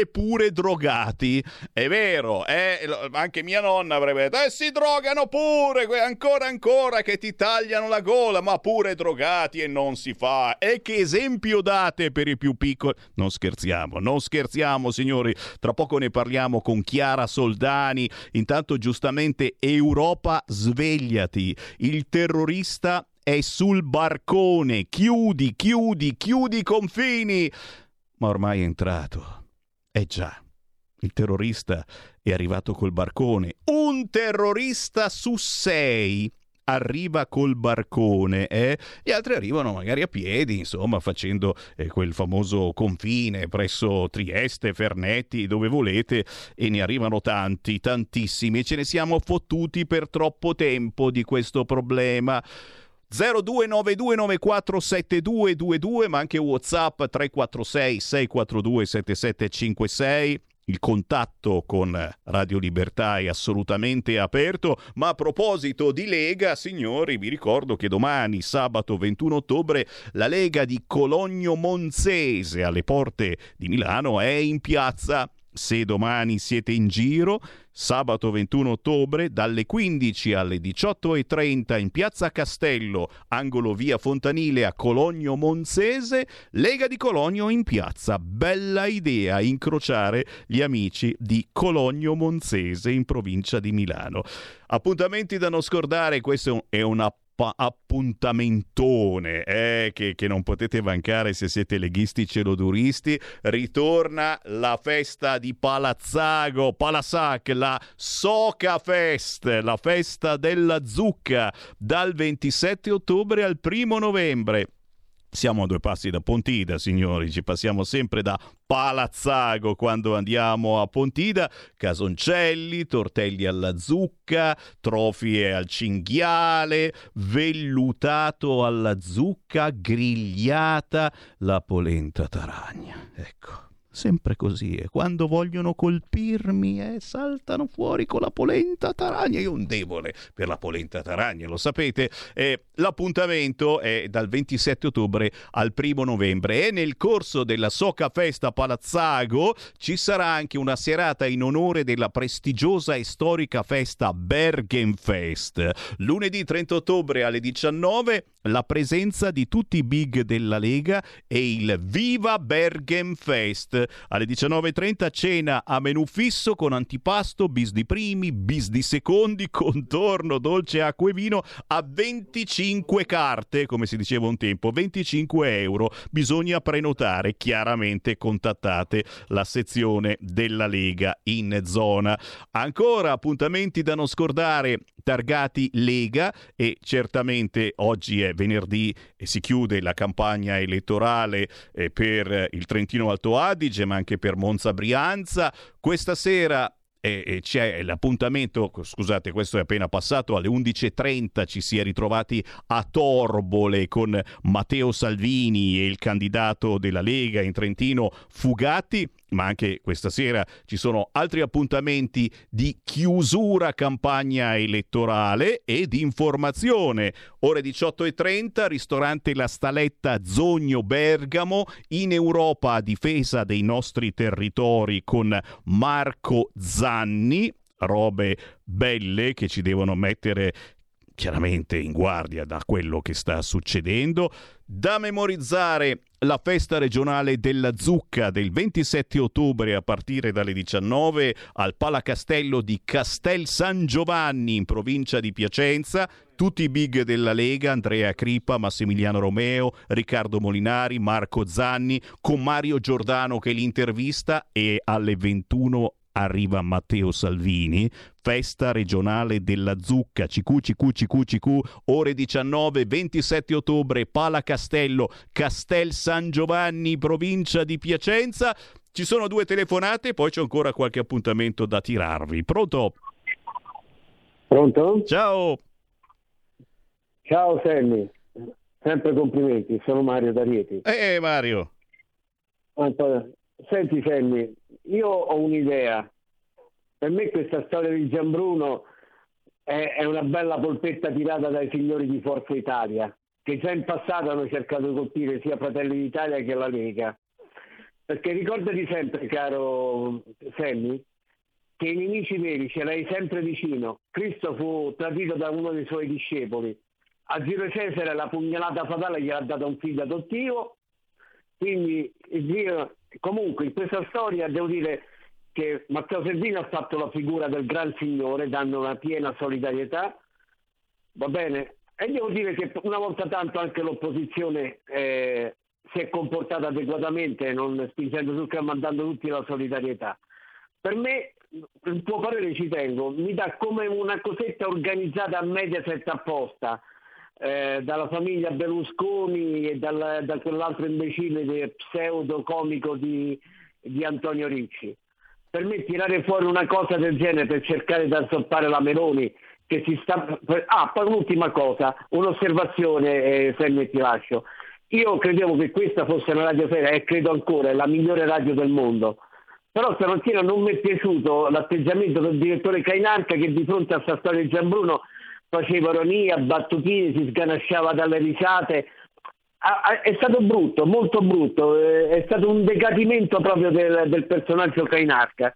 eppure drogati. È vero, eh? anche mia nonna avrebbe detto, eh si drogano pure, ancora ancora che ti tagliano la gola, ma pure drogati e non si fa. E che esempio date per i più piccoli? Non scherziamo, non scherziamo signori, tra poco ne parliamo con Chiara Soldani. Intanto giustamente Europa svegliati, il terrorista è sul barcone, chiudi, chiudi, chiudi i confini. Ma ormai è entrato eh già, il terrorista è arrivato col barcone. Un terrorista su sei arriva col barcone, eh? gli altri arrivano magari a piedi, insomma, facendo eh, quel famoso confine presso Trieste, Fernetti, dove volete, e ne arrivano tanti, tantissimi, e ce ne siamo fottuti per troppo tempo di questo problema. 0292947222 ma anche Whatsapp 346 642 7756 il contatto con Radio Libertà è assolutamente aperto, ma a proposito di Lega, signori, vi ricordo che domani, sabato 21 ottobre, la Lega di Cologno Monzese alle porte di Milano è in piazza se domani siete in giro, sabato 21 ottobre, dalle 15 alle 18.30 in Piazza Castello, angolo via Fontanile a Cologno Monzese, Lega di Cologno in piazza. Bella idea incrociare gli amici di Cologno Monzese in provincia di Milano. Appuntamenti da non scordare, questo è una appuntamentone eh, che, che, non potete mancare se siete leghisti celoduristi. Ritorna la festa di Palazzago, Palassac, la Soca Fest, la festa della zucca, dal 27 ottobre al 1 novembre. Siamo a due passi da Pontida, signori, ci passiamo sempre da Palazzago quando andiamo a Pontida, casoncelli, tortelli alla zucca, trofie al cinghiale, vellutato alla zucca, grigliata, la polenta taragna. Ecco sempre così, e quando vogliono colpirmi eh, saltano fuori con la polenta taragna. Io un debole per la polenta taragna, lo sapete. Eh, l'appuntamento è dal 27 ottobre al 1 novembre e nel corso della Soca Festa Palazzago ci sarà anche una serata in onore della prestigiosa e storica festa Bergenfest. Lunedì 30 ottobre alle 19 la presenza di tutti i big della Lega e il Viva Bergenfest alle 19.30 cena a menù fisso con antipasto, bis di primi, bis di secondi, contorno, dolce, acqua e vino a 25 carte, come si diceva un tempo, 25 euro. Bisogna prenotare, chiaramente contattate la sezione della Lega in zona. Ancora appuntamenti da non scordare targati Lega e certamente oggi è venerdì e si chiude la campagna elettorale eh, per il Trentino Alto Adige ma anche per Monza Brianza. Questa sera e, c'è l'appuntamento, scusate, questo è appena passato, alle 11.30 ci si è ritrovati a Torbole con Matteo Salvini e il candidato della Lega in Trentino Fugatti ma anche questa sera ci sono altri appuntamenti di chiusura campagna elettorale e di informazione. Ore 18.30, ristorante La Staletta Zogno Bergamo, in Europa a difesa dei nostri territori con Marco Zanni, robe belle che ci devono mettere chiaramente in guardia da quello che sta succedendo. Da memorizzare la festa regionale della zucca del 27 ottobre a partire dalle 19 al Palacastello di Castel San Giovanni in provincia di Piacenza. Tutti i big della Lega, Andrea Cripa, Massimiliano Romeo, Riccardo Molinari, Marco Zanni, con Mario Giordano che li intervista e alle 21 arriva Matteo Salvini, festa regionale della zucca, CQ, CQ, CQ, CQ, ore 19, 27 ottobre, Pala Castello, Castel San Giovanni, provincia di Piacenza. Ci sono due telefonate, poi c'è ancora qualche appuntamento da tirarvi. Pronto? Pronto? Ciao. Ciao Sammy, sempre complimenti, sono Mario D'Arieti. Eh Mario. Senti Sammy, io ho un'idea. Per me questa storia di Gianbruno è, è una bella polpetta tirata dai signori di Forza Italia, che già in passato hanno cercato di colpire sia Fratelli d'Italia che la Lega. Perché ricordati sempre, caro Sammy, che i nemici veri ce l'hai sempre vicino. Cristo fu tradito da uno dei suoi discepoli. A Giro Cesare la pugnalata fatale gli ha dato un figlio adottivo, quindi Dio comunque in questa storia devo dire che Matteo Servino ha fatto la figura del gran signore dando una piena solidarietà, va bene? E devo dire che una volta tanto anche l'opposizione eh, si è comportata adeguatamente, non spingendo su e mandando tutti la solidarietà. Per me, il tuo parere ci tengo, mi dà come una cosetta organizzata a Mediaset apposta, eh, dalla famiglia Berlusconi e dal, da quell'altro imbecille pseudo comico di, di, Antonio Ricci. Per me tirare fuori una cosa del genere per cercare di azzoppare la Meloni che si sta... Ah, poi un'ultima cosa, un'osservazione, eh, Sammy ti lascio. Io credevo che questa fosse una radio seria e credo ancora, è la migliore radio del mondo. Però stamattina non mi è piaciuto l'atteggiamento del direttore Cainarca che di fronte a questa storia di Gianbruno faceva ironia, battutine, si sganasciava dalle risate. È stato brutto, molto brutto, eh, è stato un decadimento proprio del, del personaggio Cainarca.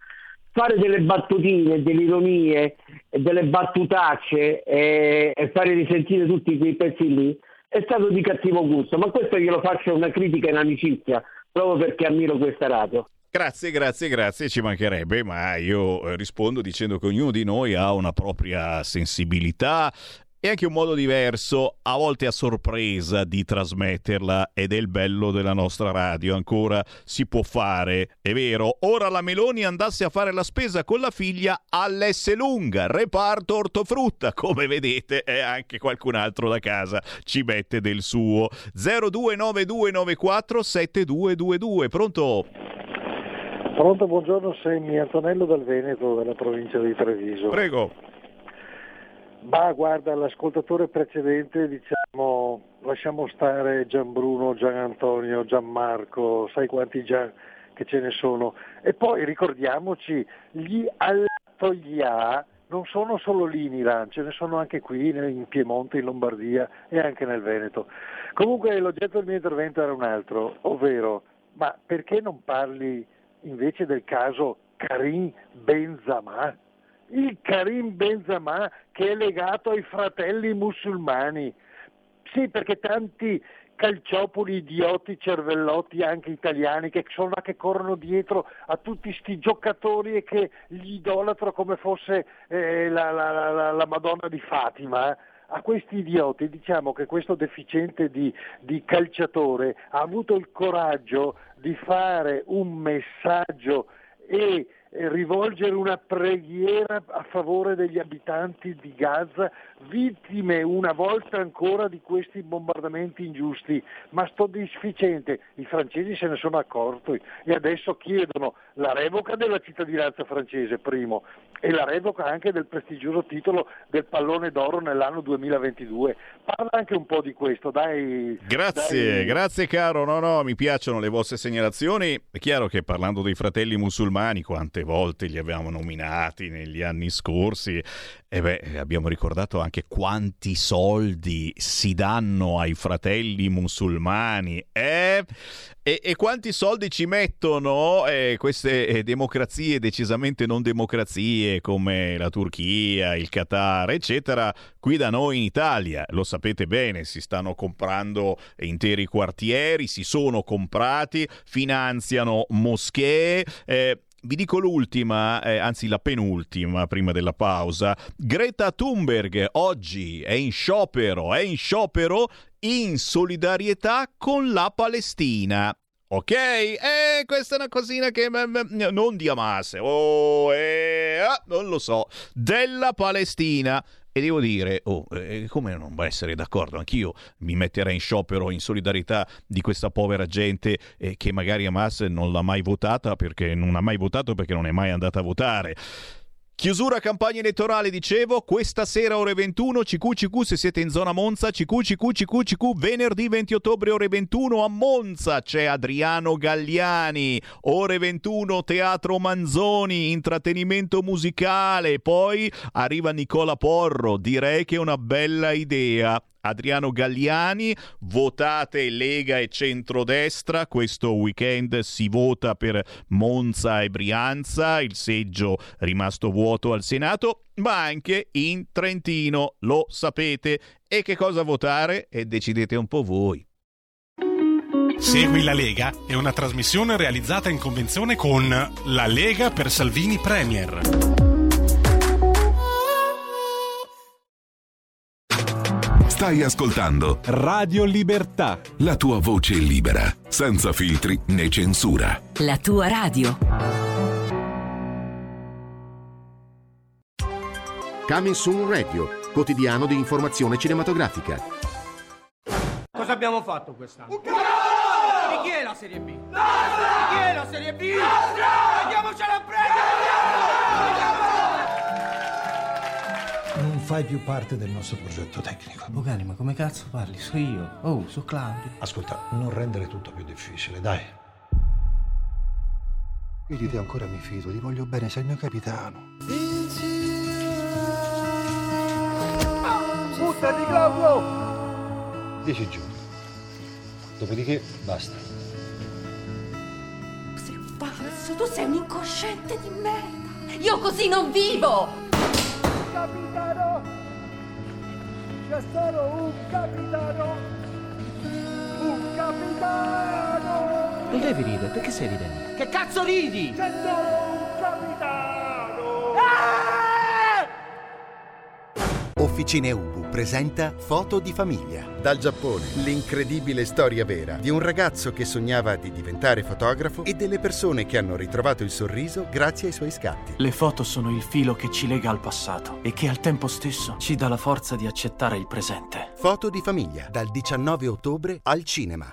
Fare delle battutine, delle ironie, delle battutacce e, e fare risentire tutti quei pezzi lì è stato di cattivo gusto, ma questo glielo faccio una critica in amicizia, proprio perché ammiro questa radio. Grazie, grazie, grazie, ci mancherebbe, ma io eh, rispondo dicendo che ognuno di noi ha una propria sensibilità e anche un modo diverso, a volte a sorpresa, di trasmetterla ed è il bello della nostra radio. Ancora si può fare, è vero. Ora la Meloni andasse a fare la spesa con la figlia all'S lunga, reparto ortofrutta. Come vedete, è anche qualcun altro da casa ci mette del suo. 029294 7222. Pronto? Pronto, buongiorno, Semmi Antonello dal Veneto, della provincia di Treviso. Prego. Ma guarda, l'ascoltatore precedente, diciamo, lasciamo stare Gian Bruno, Gian Antonio, Gianmarco, sai quanti Gian, che ce ne sono. E poi ricordiamoci, gli Altoia non sono solo lì in Iran, ce ne sono anche qui in Piemonte, in Lombardia e anche nel Veneto. Comunque l'oggetto del mio intervento era un altro, ovvero, ma perché non parli invece del caso Karim Benzama? Il Karim Benzama che è legato ai fratelli musulmani. Sì, perché tanti calciopoli idioti, cervellotti anche italiani che sono là che corrono dietro a tutti sti giocatori e che gli idolatrano come fosse eh, la, la, la, la, Madonna di Fatima. Eh. A questi idioti diciamo che questo deficiente di, di calciatore ha avuto il coraggio di fare un messaggio e rivolgere una preghiera a favore degli abitanti di Gaza, vittime una volta ancora di questi bombardamenti ingiusti, ma sto disficente, i francesi se ne sono accorti e adesso chiedono la revoca della cittadinanza francese, primo, e la revoca anche del prestigioso titolo del pallone d'oro nell'anno 2022. Parla anche un po' di questo, dai. Grazie, dai. grazie caro, no, no, mi piacciono le vostre segnalazioni. È chiaro che parlando dei fratelli musulmani, quante volte li avevamo nominati negli anni scorsi, e beh, abbiamo ricordato anche quanti soldi si danno ai fratelli musulmani eh? e, e, quanti soldi ci mettono eh, queste eh, democrazie decisamente non democrazie come la Turchia, il Qatar, eccetera, qui da noi in Italia. Lo sapete bene, si stanno comprando interi quartieri, si sono comprati, finanziano moschee. Eh, vi dico l'ultima, eh, anzi la penultima prima della pausa. Greta Thunberg oggi è in sciopero, è in sciopero in solidarietà con la Palestina. Ok? Eh, questa è una cosina che non di Hamas, oh, eh, ah, non lo so, della Palestina. E devo dire, oh, eh, come non essere d'accordo? Anch'io mi metterei in sciopero in solidarietà di questa povera gente eh, che magari Hamas non l'ha mai votata perché non ha mai votato perché non è mai andata a votare. Chiusura campagna elettorale, dicevo, questa sera ore 21, CQ CQ se siete in zona Monza, CQ CQ CQ CQ venerdì 20 ottobre ore 21 a Monza c'è Adriano Galliani, ore 21 Teatro Manzoni, intrattenimento musicale, poi arriva Nicola Porro, direi che è una bella idea. Adriano Galliani, votate Lega e centrodestra, questo weekend si vota per Monza e Brianza, il seggio rimasto vuoto al Senato, ma anche in Trentino, lo sapete. E che cosa votare? E decidete un po' voi. Segui la Lega è una trasmissione realizzata in convenzione con La Lega per Salvini Premier. Stai ascoltando Radio Libertà. La tua voce libera, senza filtri né censura. La tua radio. Coming Soon Radio, quotidiano di informazione cinematografica. Cosa abbiamo fatto quest'anno? Un Di chi è la Serie B? Nostra! Di chi è la Serie B? Nostra! Andiamocela a prendere! Non fai più parte del nostro progetto tecnico. Bogani, ma come cazzo parli? So io. Oh, so Claudio. Ascolta, non rendere tutto più difficile, dai. Io di te ancora mi fido, ti voglio bene, sei il mio capitano. Buttati, Claudio! Dieci giorni. Dopodiché basta. Sei un pazzo, tu sei un incosciente di merda. Io così non vivo! capitano! C'è solo un capitano! Un capitano! Non devi ridere, perché stai ridendo? Che cazzo ridi? C'è solo un capitano! Ah! Officine Ubu presenta Foto di famiglia. Dal Giappone, l'incredibile storia vera di un ragazzo che sognava di diventare fotografo e delle persone che hanno ritrovato il sorriso grazie ai suoi scatti. Le foto sono il filo che ci lega al passato e che al tempo stesso ci dà la forza di accettare il presente. Foto di famiglia, dal 19 ottobre al cinema.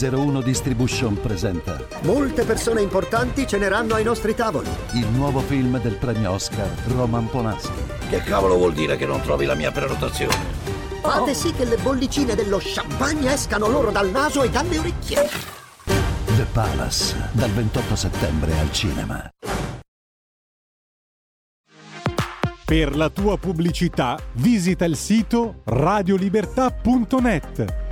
01 Distribution presenta Molte persone importanti ceneranno ai nostri tavoli. il nuovo film del premio Oscar Roman Polanski. Che cavolo vuol dire che non trovi la mia prenotazione? Fate sì che le bollicine dello champagne escano loro dal naso e dalle orecchie. The Palace, dal 28 settembre al cinema. Per la tua pubblicità visita il sito radiolibertà.net.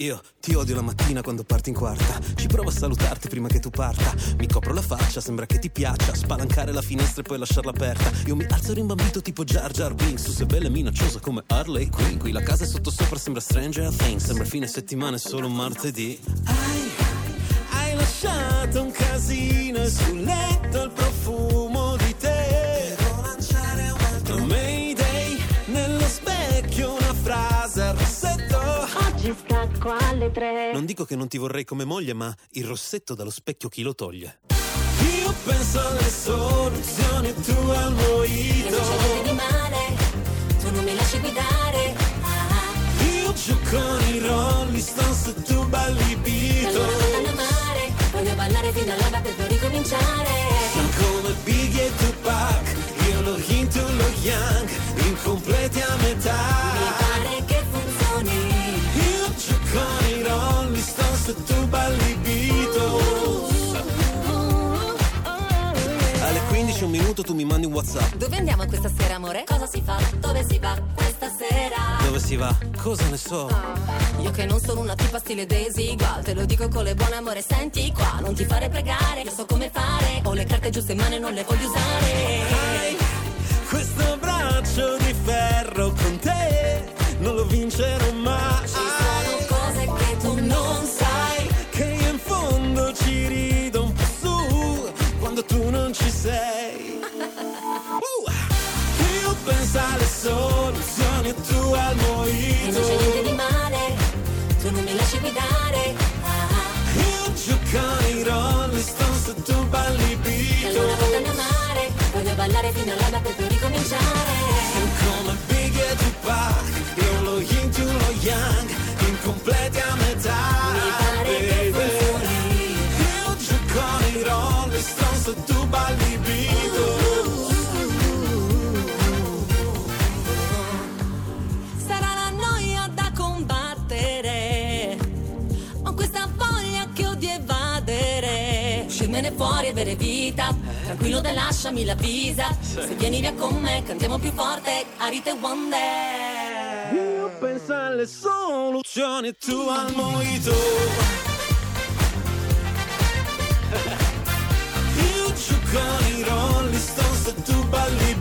Io ti odio la mattina quando parti in quarta. Ci provo a salutarti prima che tu parta. Mi copro la faccia, sembra che ti piaccia. Spalancare la finestra e poi lasciarla aperta. Io mi alzo rimbambito tipo Jar Jar Binks. Tu sei bella e minacciosa come Harley Quinn. Qui la casa è sotto sopra, sembra Stranger Things. Sembra fine settimana, è solo martedì. Hai, hai lasciato un casino e sul letto il profumo Oggi scacco alle tre. Non dico che non ti vorrei come moglie, ma il rossetto dallo specchio chi lo toglie? Io penso alle soluzioni tu al mojito. Non c'è niente di male, tu non mi lasci guidare. Ah, Io gioco con i Rolling Stones e tu balli Beatles. allora vado a mare, voglio ballare fino all'alba per poi ricominciare. Siamo come Biggie e Tupac, io lo yin, tu lo yang, incompleti a metà. E tu balli Beatles. Alle 15 un minuto tu mi mandi un WhatsApp. Dove andiamo questa sera, amore? Cosa si fa? Dove si va questa sera? Dove si va? Cosa ne so? Io che non sono una tipa stile Daisy Gal Te lo dico con le buone amore Senti qua, non ti fare pregare Io so come fare Ho le carte giuste in mano e non le voglio usare Hai questo braccio di ferro con te non lo vincerò mai. Ci sono cose che tu non sai quando tu non ci sei. Uh, io penso alle soluzioni e tu al E non c'è niente mojito. di male Tu non mi lasci guidare ah, Io gioco ai Rolling Stones e tu balli Beatles. a mare Voglio ballare fino all'alba per poi ricominciare Come Biggie e Tupac, io lo yin, tu lo yang, Uscirmene fuori e bere vita. Tranquillo dai lasciami la visa. Se vieni via con me cantiamo più forte. Arite Wonder. Io penso alle soluzioni tu al mojito. Io gioco con i Rolling Stones e tu balli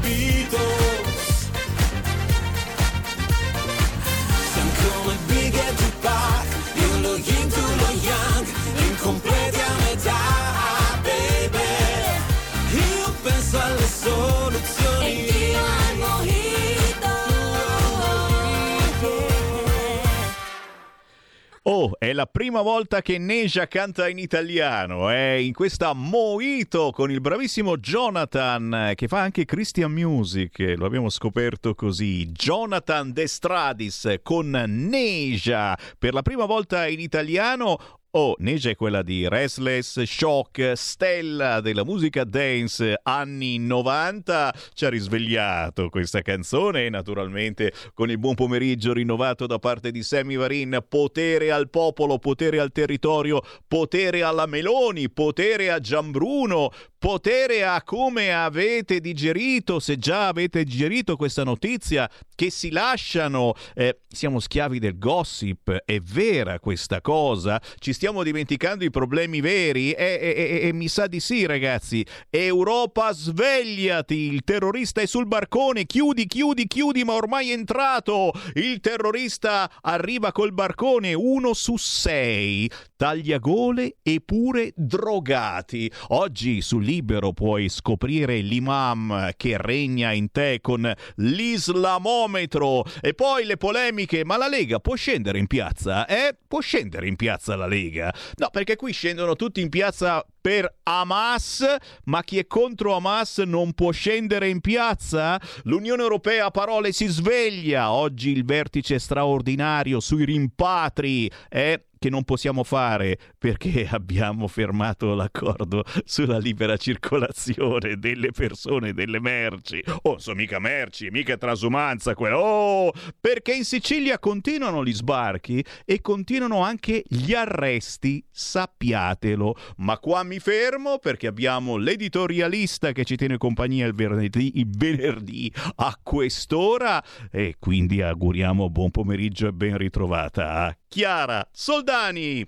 Oh, è la prima volta che Neja canta in italiano, è in questa Moito con il bravissimo Jonathan eh, che fa anche Christian Music, eh, lo abbiamo scoperto così. Jonathan Destradis con Neja per la prima volta in italiano. Oh, Neja è quella di Restless, Shock, stella della musica dance anni 90. Ci ha risvegliato questa canzone e naturalmente con il buon pomeriggio rinnovato da parte di Sammy Varin. Potere al popolo, potere al territorio, potere alla Meloni, potere a Giambruno, potere a come avete digerito, se già avete digerito questa notizia, che si lasciano, eh, siamo schiavi del gossip, è vera questa cosa, ci stiamo dimenticando i problemi veri? E, e- e- mi sa di sì, ragazzi. Europa, svegliati! Il terrorista è sul barcone. Chiudi, chiudi, chiudi, ma ormai è entrato. Il terrorista arriva col barcone. Uno su sei. Tagliagole e pure drogati. Oggi su Libero puoi scoprire l'imam che regna in te con l'islamometro. E poi le polemiche. Ma la Lega può scendere in piazza? Eh? Può scendere in piazza la Lega? No, perché qui scendono tutti in piazza per Hamas, ma chi è contro Hamas non può scendere in piazza? L'Unione Europea a parole si sveglia. Oggi il vertice straordinario sui rimpatri è che non possiamo fare perché abbiamo fermato l'accordo sulla libera circolazione delle persone e delle merci. Oh, sono mica merci, mica trasumanza quella. Oh, perché in Sicilia continuano gli sbarchi e continuano anche gli arresti, sappiatelo. Ma qua mi fermo perché abbiamo l'editorialista che ci tiene compagnia il venerdì, il venerdì a quest'ora e quindi auguriamo buon pomeriggio e ben ritrovata a Chiara Soldani.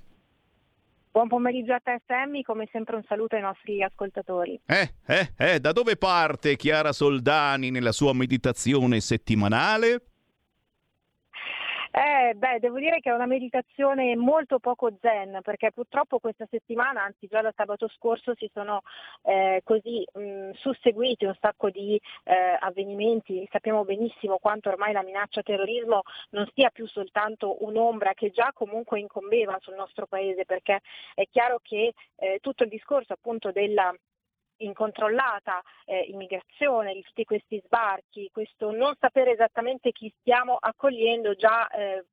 Buon pomeriggio a te Sammy, come sempre un saluto ai nostri ascoltatori. Eh, eh, eh, da dove parte Chiara Soldani nella sua meditazione settimanale? Eh, beh, devo dire che è una meditazione molto poco zen, perché purtroppo questa settimana, anzi già da sabato scorso, si sono eh, così mh, susseguiti un sacco di eh, avvenimenti. Sappiamo benissimo quanto ormai la minaccia terrorismo non sia più soltanto un'ombra che già comunque incombeva sul nostro paese, perché è chiaro che eh, tutto il discorso appunto della incontrollata eh, immigrazione, di tutti questi sbarchi, questo non sapere esattamente chi stiamo accogliendo già eh,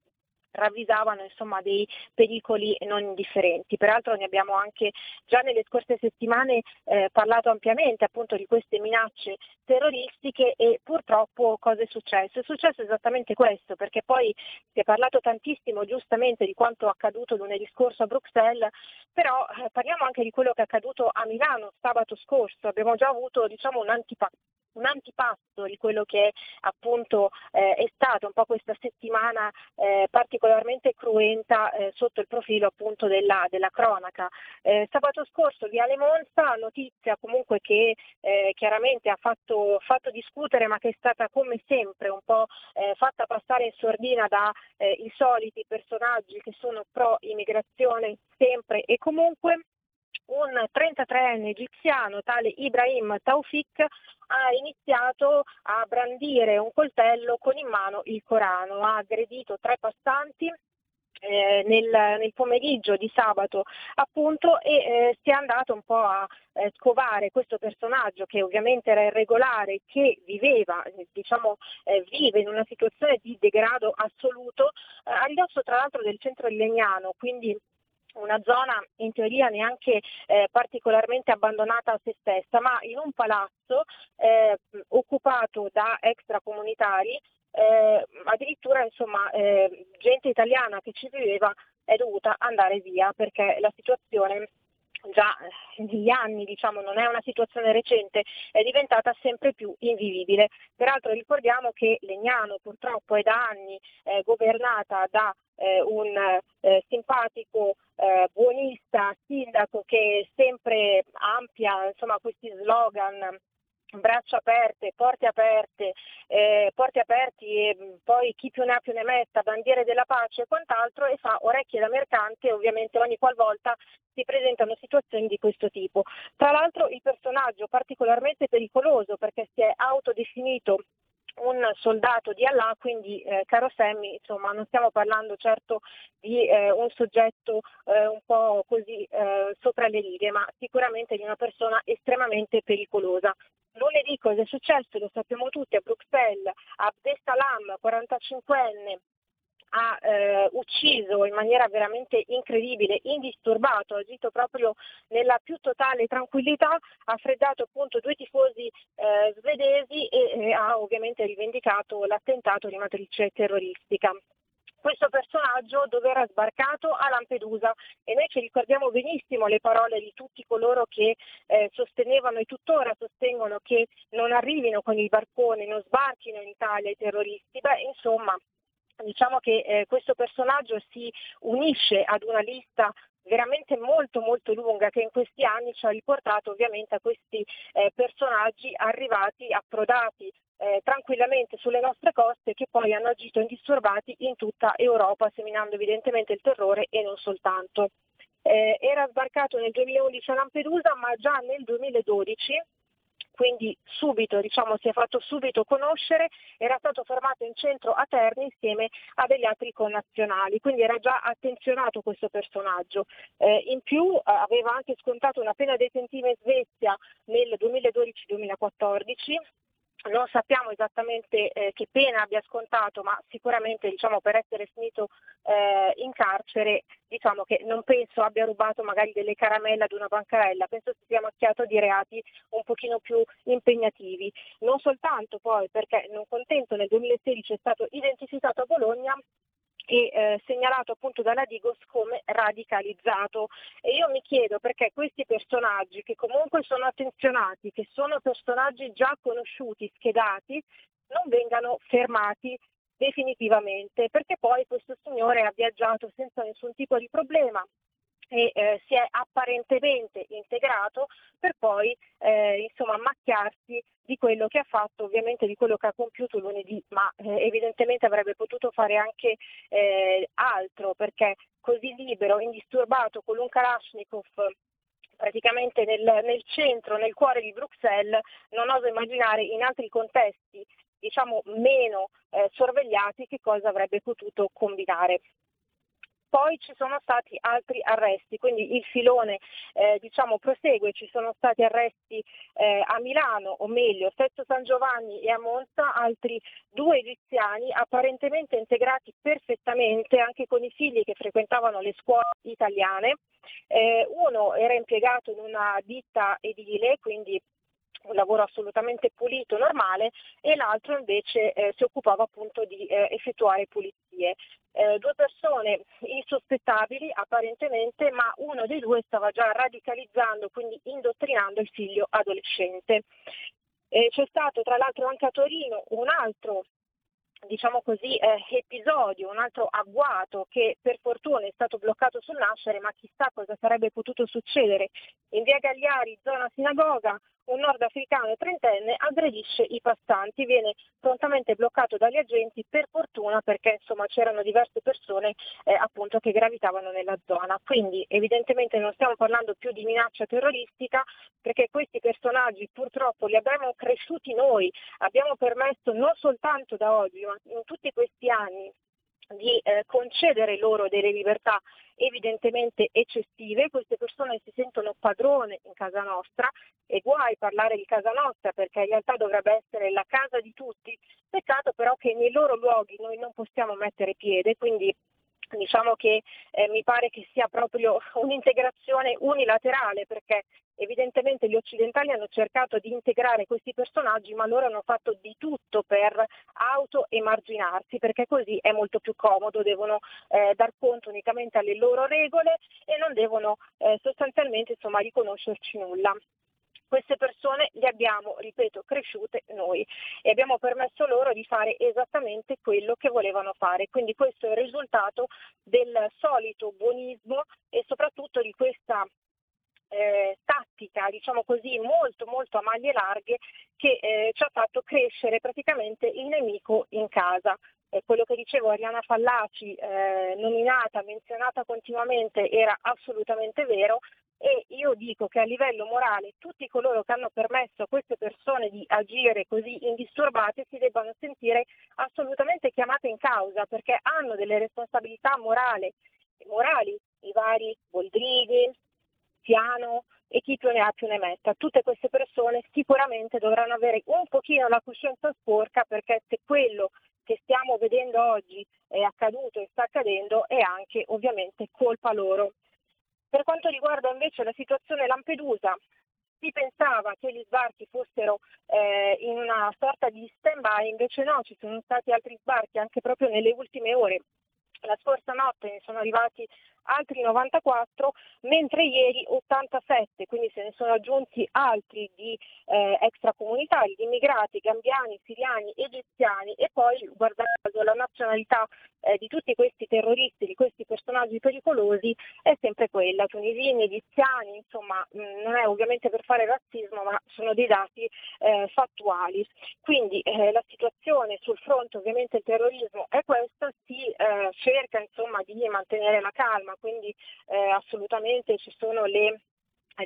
ravvisavano insomma, dei pericoli non indifferenti. Peraltro ne abbiamo anche già nelle scorse settimane eh, parlato ampiamente appunto di queste minacce terroristiche e purtroppo cosa è successo? È successo esattamente questo perché poi si è parlato tantissimo giustamente di quanto accaduto lunedì scorso a Bruxelles, però eh, parliamo anche di quello che è accaduto a Milano sabato scorso. Abbiamo già avuto diciamo, un antipasto un antipasto di quello che appunto eh, è stata un po' questa settimana eh, particolarmente cruenta eh, sotto il profilo appunto della, della cronaca. Eh, sabato scorso Viale Monza, notizia comunque che eh, chiaramente ha fatto, fatto, discutere ma che è stata come sempre un po' eh, fatta passare in sordina dai soliti personaggi che sono pro immigrazione sempre e comunque un 33enne egiziano, tale Ibrahim Taufik, ha iniziato a brandire un coltello con in mano il Corano, ha aggredito tre passanti eh, nel, nel, pomeriggio di sabato appunto e eh, si è andato un po' a eh, scovare questo personaggio che ovviamente era irregolare, che viveva, diciamo, eh, vive in una situazione di degrado assoluto, eh, a ridosso tra l'altro del centro di Legnano, quindi una zona in teoria neanche eh, particolarmente abbandonata a se stessa, ma in un palazzo eh, occupato da extracomunitari, eh, addirittura insomma, eh, gente italiana che ci viveva è dovuta andare via perché la situazione già eh, negli anni, diciamo, non è una situazione recente, è diventata sempre più invivibile. Peraltro ricordiamo che Legnano purtroppo è da anni eh, governata da eh, un eh, simpatico eh, buonista sindaco che sempre ampia insomma, questi slogan braccia aperte, porte aperte, eh, porte aperti e poi chi più ne ha più ne metta, bandiere della pace e quant'altro e fa orecchie da mercante ovviamente ogni qualvolta si presentano situazioni di questo tipo. Tra l'altro il personaggio particolarmente pericoloso perché si è autodefinito un soldato di Allah, quindi eh, caro Sammy, insomma non stiamo parlando certo di eh, un soggetto eh, un po' così eh, sopra le righe, ma sicuramente di una persona estremamente pericolosa. Lunedì cosa è successo? Lo sappiamo tutti, a Bruxelles, Abdesalam, 45enne, ha eh, ucciso in maniera veramente incredibile, indisturbato, ha agito proprio nella più totale tranquillità, ha freddato appunto due tifosi eh, svedesi e eh, ha ovviamente rivendicato l'attentato di matrice terroristica questo personaggio dove era sbarcato a Lampedusa e noi ci ricordiamo benissimo le parole di tutti coloro che eh, sostenevano e tuttora sostengono che non arrivino con il barcone, non sbarchino in Italia i terroristi. Beh, insomma, diciamo che eh, questo personaggio si unisce ad una lista veramente molto molto lunga che in questi anni ci ha riportato ovviamente a questi eh, personaggi arrivati, approdati eh, tranquillamente sulle nostre coste che poi hanno agito indisturbati in tutta Europa, seminando evidentemente il terrore e non soltanto. Eh, era sbarcato nel 2011 a Lampedusa, ma già nel 2012 quindi subito diciamo, si è fatto subito conoscere, era stato fermato in centro a Terni insieme a degli altri connazionali, quindi era già attenzionato questo personaggio. Eh, in più eh, aveva anche scontato una pena detentiva in Svezia nel 2012-2014 non sappiamo esattamente eh, che pena abbia scontato, ma sicuramente diciamo, per essere finito eh, in carcere diciamo che non penso abbia rubato magari delle caramelle ad una bancarella, penso si sia macchiato di reati un pochino più impegnativi. Non soltanto poi perché non contento nel 2016 è stato identificato a Bologna e eh, segnalato appunto dalla Digos come radicalizzato. E io mi chiedo perché questi personaggi che comunque sono attenzionati, che sono personaggi già conosciuti, schedati, non vengano fermati definitivamente, perché poi questo signore ha viaggiato senza nessun tipo di problema, e eh, si è apparentemente integrato per poi eh, insomma macchiarsi di quello che ha fatto, ovviamente di quello che ha compiuto lunedì, ma eh, evidentemente avrebbe potuto fare anche eh, altro perché così libero, indisturbato con un Kalashnikov praticamente nel, nel centro, nel cuore di Bruxelles, non oso immaginare in altri contesti diciamo meno eh, sorvegliati che cosa avrebbe potuto combinare. Poi ci sono stati altri arresti, quindi il filone eh, diciamo, prosegue, ci sono stati arresti eh, a Milano, o meglio, Sesto San Giovanni e a Monza, altri due egiziani apparentemente integrati perfettamente anche con i figli che frequentavano le scuole italiane. Eh, uno era impiegato in una ditta edile, quindi un lavoro assolutamente pulito, normale, e l'altro invece eh, si occupava appunto di eh, effettuare pulizie. Eh, due persone insospettabili apparentemente, ma uno dei due stava già radicalizzando, quindi indottrinando il figlio adolescente. c'è stato tra l'altro anche a Torino un altro diciamo così, eh, episodio, un altro agguato che per fortuna è stato bloccato sul nascere, ma chissà cosa sarebbe potuto succedere. In via Gagliari, zona sinagoga, un nordafricano trentenne aggredisce i passanti, viene prontamente bloccato dagli agenti, per fortuna perché insomma, c'erano diverse persone eh, appunto, che gravitavano nella zona. Quindi evidentemente non stiamo parlando più di minaccia terroristica perché questi personaggi purtroppo li abbiamo cresciuti noi, abbiamo permesso non soltanto da oggi, ma in tutti questi anni di eh, concedere loro delle libertà evidentemente eccessive, queste persone si sentono padrone in casa nostra e guai parlare di casa nostra perché in realtà dovrebbe essere la casa di tutti, peccato però che nei loro luoghi noi non possiamo mettere piede, quindi diciamo che eh, mi pare che sia proprio un'integrazione unilaterale perché evidentemente gli occidentali hanno cercato di integrare questi personaggi ma loro hanno fatto di tutto per auto-emarginarsi perché così è molto più comodo, devono eh, dar conto unicamente alle loro regole e non devono eh, sostanzialmente insomma, riconoscerci nulla. Queste persone le abbiamo, ripeto, cresciute noi e abbiamo permesso loro di fare esattamente quello che volevano fare. Quindi questo è il risultato del solito buonismo e soprattutto di questa eh, tattica, diciamo così, molto molto a maglie larghe che eh, ci ha fatto crescere praticamente il nemico in casa. Eh, quello che dicevo Ariana Fallaci, eh, nominata, menzionata continuamente, era assolutamente vero, e io dico che a livello morale tutti coloro che hanno permesso a queste persone di agire così indisturbate si debbano sentire assolutamente chiamate in causa perché hanno delle responsabilità morali, morali i vari Boldrighi, Piano e chi più ne ha più ne metta. Tutte queste persone sicuramente dovranno avere un pochino la coscienza sporca perché se quello che stiamo vedendo oggi è accaduto e sta accadendo è anche ovviamente colpa loro. Per quanto riguarda invece la situazione Lampedusa, si pensava che gli sbarchi fossero eh, in una sorta di stand-by, invece no, ci sono stati altri sbarchi anche proprio nelle ultime ore. La scorsa notte ne sono arrivati altri 94, mentre ieri 87, quindi se ne sono aggiunti altri di eh, extracomunitari, di immigrati gambiani, siriani, egiziani e poi guardando la nazionalità eh, di tutti questi terroristi, di questi personaggi pericolosi è sempre quella, tunisini, egiziani, insomma mh, non è ovviamente per fare razzismo ma sono dei dati eh, fattuali. Quindi eh, la situazione sul fronte ovviamente il terrorismo è questa, si eh, cerca insomma di mantenere la calma, quindi eh, assolutamente ci sono le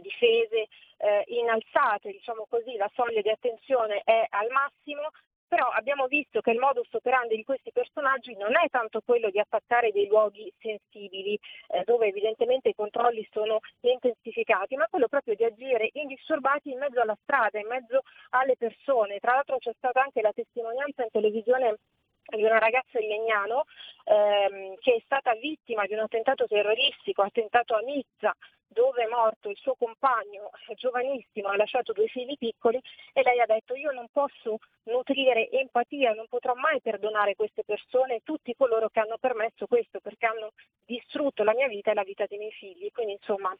difese eh, innalzate, diciamo così, la soglia di attenzione è al massimo, però abbiamo visto che il modus operandi di questi personaggi non è tanto quello di attaccare dei luoghi sensibili, eh, dove evidentemente i controlli sono intensificati, ma quello proprio di agire indisturbati in mezzo alla strada, in mezzo alle persone. Tra l'altro c'è stata anche la testimonianza in televisione di una ragazza di Legnano ehm, che è stata vittima di un attentato terroristico, attentato a Nizza, dove è morto il suo compagno giovanissimo, ha lasciato due figli piccoli e lei ha detto io non posso nutrire empatia, non potrò mai perdonare queste persone e tutti coloro che hanno permesso questo perché hanno distrutto la mia vita e la vita dei miei figli. Quindi insomma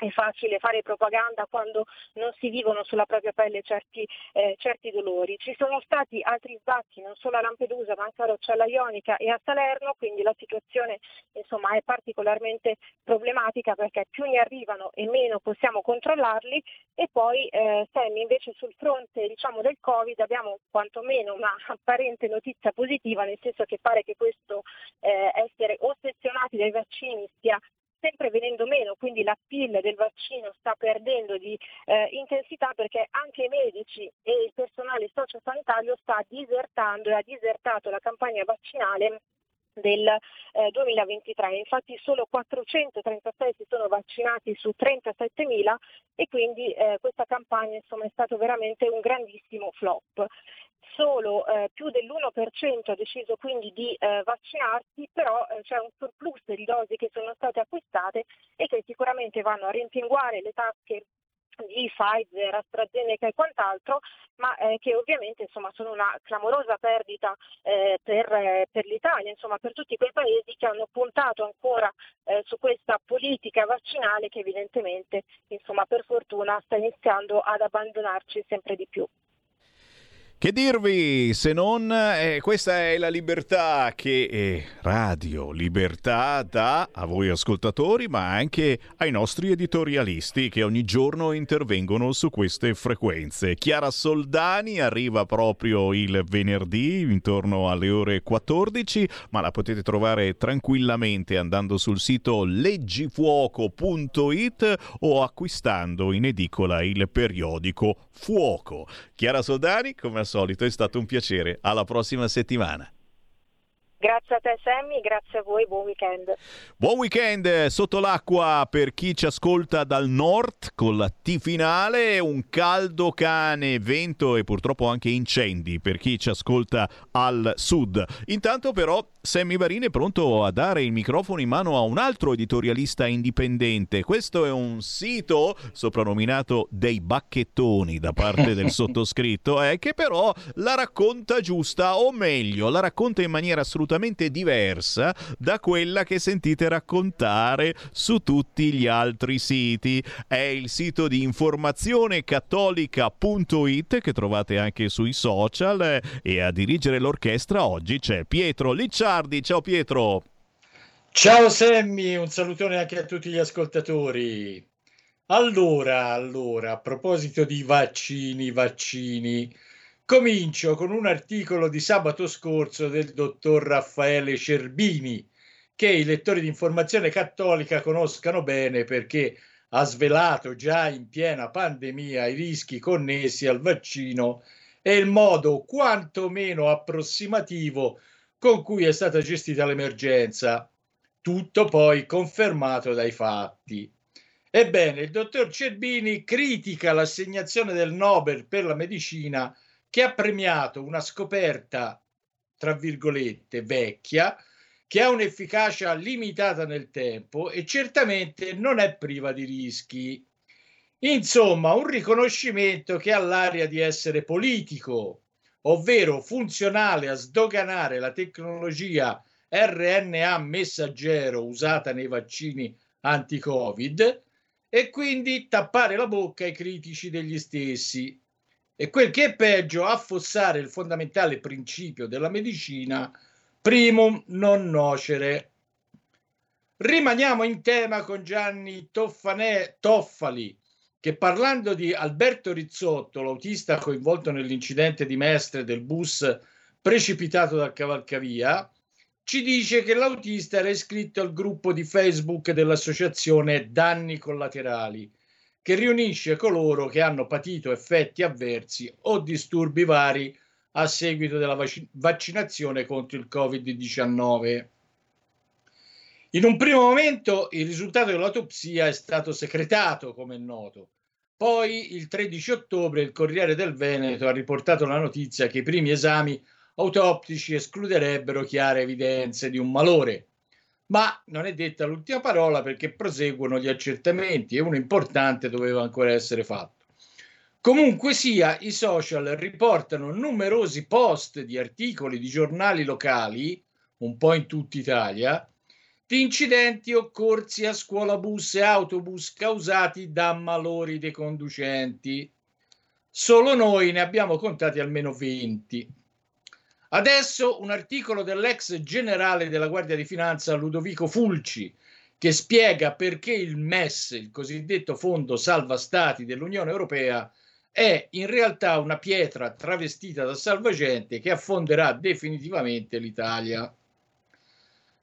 è facile fare propaganda quando non si vivono sulla propria pelle certi, eh, certi, dolori. Ci sono stati altri sbatti non solo a Lampedusa ma anche a Roccella Ionica e a Salerno, quindi la situazione insomma, è particolarmente problematica perché più ne arrivano e meno possiamo controllarli e poi eh, Sammy invece sul fronte diciamo, del Covid abbiamo quantomeno una apparente notizia positiva nel senso che pare che questo eh, essere ossessionati dai vaccini stia sempre venendo meno, quindi la PIL del vaccino sta perdendo di eh, intensità perché anche i medici e il personale sociosanitario sta disertando e ha disertato la campagna vaccinale del eh, 2023. Infatti solo 436 si sono vaccinati su 37.000 e quindi eh, questa campagna insomma, è stato veramente un grandissimo flop solo eh, più dell'1% ha deciso quindi di eh, vaccinarsi, però eh, c'è un surplus di dosi che sono state acquistate e che sicuramente vanno a rimpinguare le tasche di Pfizer, AstraZeneca e quant'altro, ma eh, che ovviamente insomma, sono una clamorosa perdita eh, per, eh, per, l'Italia, insomma, per tutti quei paesi che hanno puntato ancora eh, su questa politica vaccinale che evidentemente insomma, per fortuna sta iniziando ad abbandonarci sempre di più. Che dirvi se non eh, questa è la libertà che eh, Radio Libertà dà a voi ascoltatori, ma anche ai nostri editorialisti che ogni giorno intervengono su queste frequenze. Chiara Soldani arriva proprio il venerdì intorno alle ore 14, ma la potete trovare tranquillamente andando sul sito leggifuoco.it o acquistando in edicola il periodico Fuoco. Chiara Soldani, come al solito, è stato un piacere. Alla prossima settimana. Grazie a te Sammy, grazie a voi, buon weekend. Buon weekend sotto l'acqua per chi ci ascolta dal nord con la T finale, un caldo cane, vento e purtroppo anche incendi per chi ci ascolta al sud. Intanto però Sammy Varini è pronto a dare il microfono in mano a un altro editorialista indipendente. Questo è un sito soprannominato dei bacchettoni da parte del sottoscritto, eh, che però la racconta giusta, o meglio, la racconta in maniera assolutamente diversa da quella che sentite raccontare su tutti gli altri siti. È il sito di informazione cattolica.it che trovate anche sui social eh, e a dirigere l'orchestra oggi c'è Pietro Licciardi Ricciardi. Ciao Pietro. Ciao Semmi, un salutone anche a tutti gli ascoltatori. Allora, allora, a proposito di vaccini, vaccini, comincio con un articolo di sabato scorso del dottor Raffaele Cerbini, che i lettori di informazione cattolica conoscano bene perché ha svelato già in piena pandemia i rischi connessi al vaccino e il modo quantomeno approssimativo con cui è stata gestita l'emergenza, tutto poi confermato dai fatti. Ebbene, il dottor Cerbini critica l'assegnazione del Nobel per la medicina che ha premiato una scoperta, tra virgolette, vecchia, che ha un'efficacia limitata nel tempo e certamente non è priva di rischi. Insomma, un riconoscimento che ha l'aria di essere politico, ovvero funzionale a sdoganare la tecnologia RNA messaggero usata nei vaccini anti-Covid e quindi tappare la bocca ai critici degli stessi. E quel che è peggio, affossare il fondamentale principio della medicina primum non nocere. Rimaniamo in tema con Gianni Toffane, Toffali, che parlando di Alberto Rizzotto, l'autista coinvolto nell'incidente di Mestre del bus precipitato dal cavalcavia, ci dice che l'autista era iscritto al gruppo di Facebook dell'associazione Danni Collaterali, che riunisce coloro che hanno patito effetti avversi o disturbi vari a seguito della vac- vaccinazione contro il Covid-19. In un primo momento il risultato dell'autopsia è stato secretato, come è noto. Poi, il 13 ottobre, il Corriere del Veneto ha riportato la notizia che i primi esami autoptici escluderebbero chiare evidenze di un malore. Ma non è detta l'ultima parola perché proseguono gli accertamenti e uno importante doveva ancora essere fatto. Comunque sia, i social riportano numerosi post di articoli di giornali locali, un po' in tutta Italia, incidenti occorsi a scuola bus e autobus causati da malori dei conducenti. Solo noi ne abbiamo contati almeno 20. Adesso un articolo dell'ex generale della Guardia di Finanza Ludovico Fulci che spiega perché il MES, il cosiddetto Fondo Salva Stati dell'Unione Europea, è in realtà una pietra travestita da salvagente che affonderà definitivamente l'Italia.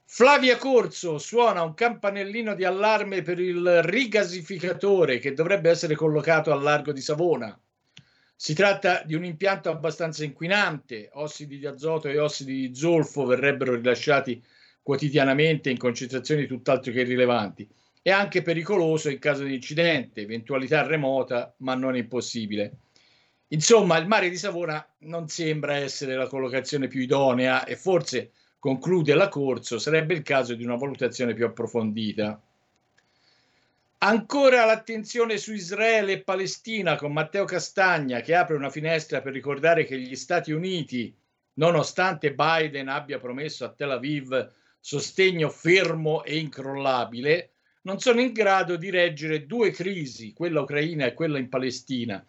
Flavia Corso suona un campanellino di allarme per il rigasificatore che dovrebbe essere collocato al largo di Savona. Si tratta di un impianto abbastanza inquinante, ossidi di azoto e ossidi di zolfo verrebbero rilasciati quotidianamente in concentrazioni tutt'altro che rilevanti e anche pericoloso in caso di incidente, eventualità remota ma non impossibile. Insomma, il mare di Savona non sembra essere la collocazione più idonea e forse conclude la Corso, sarebbe il caso di una valutazione più approfondita. Ancora l'attenzione su Israele e Palestina con Matteo Castagna che apre una finestra per ricordare che gli Stati Uniti, nonostante Biden abbia promesso a Tel Aviv sostegno fermo e incrollabile, non sono in grado di reggere due crisi, quella ucraina e quella in Palestina.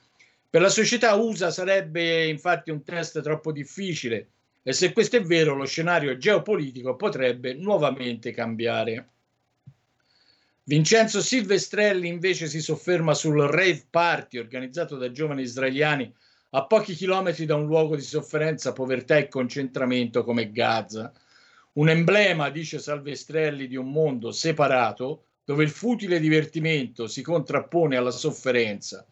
Per la società USA sarebbe infatti un test troppo difficile e se questo è vero, lo scenario geopolitico potrebbe nuovamente cambiare. Vincenzo Silvestrelli invece si sofferma sul rave party organizzato da giovani israeliani a pochi chilometri da un luogo di sofferenza, povertà e concentramento come Gaza. Un emblema, dice Salvestrelli, di un mondo separato dove il futile divertimento si contrappone alla sofferenza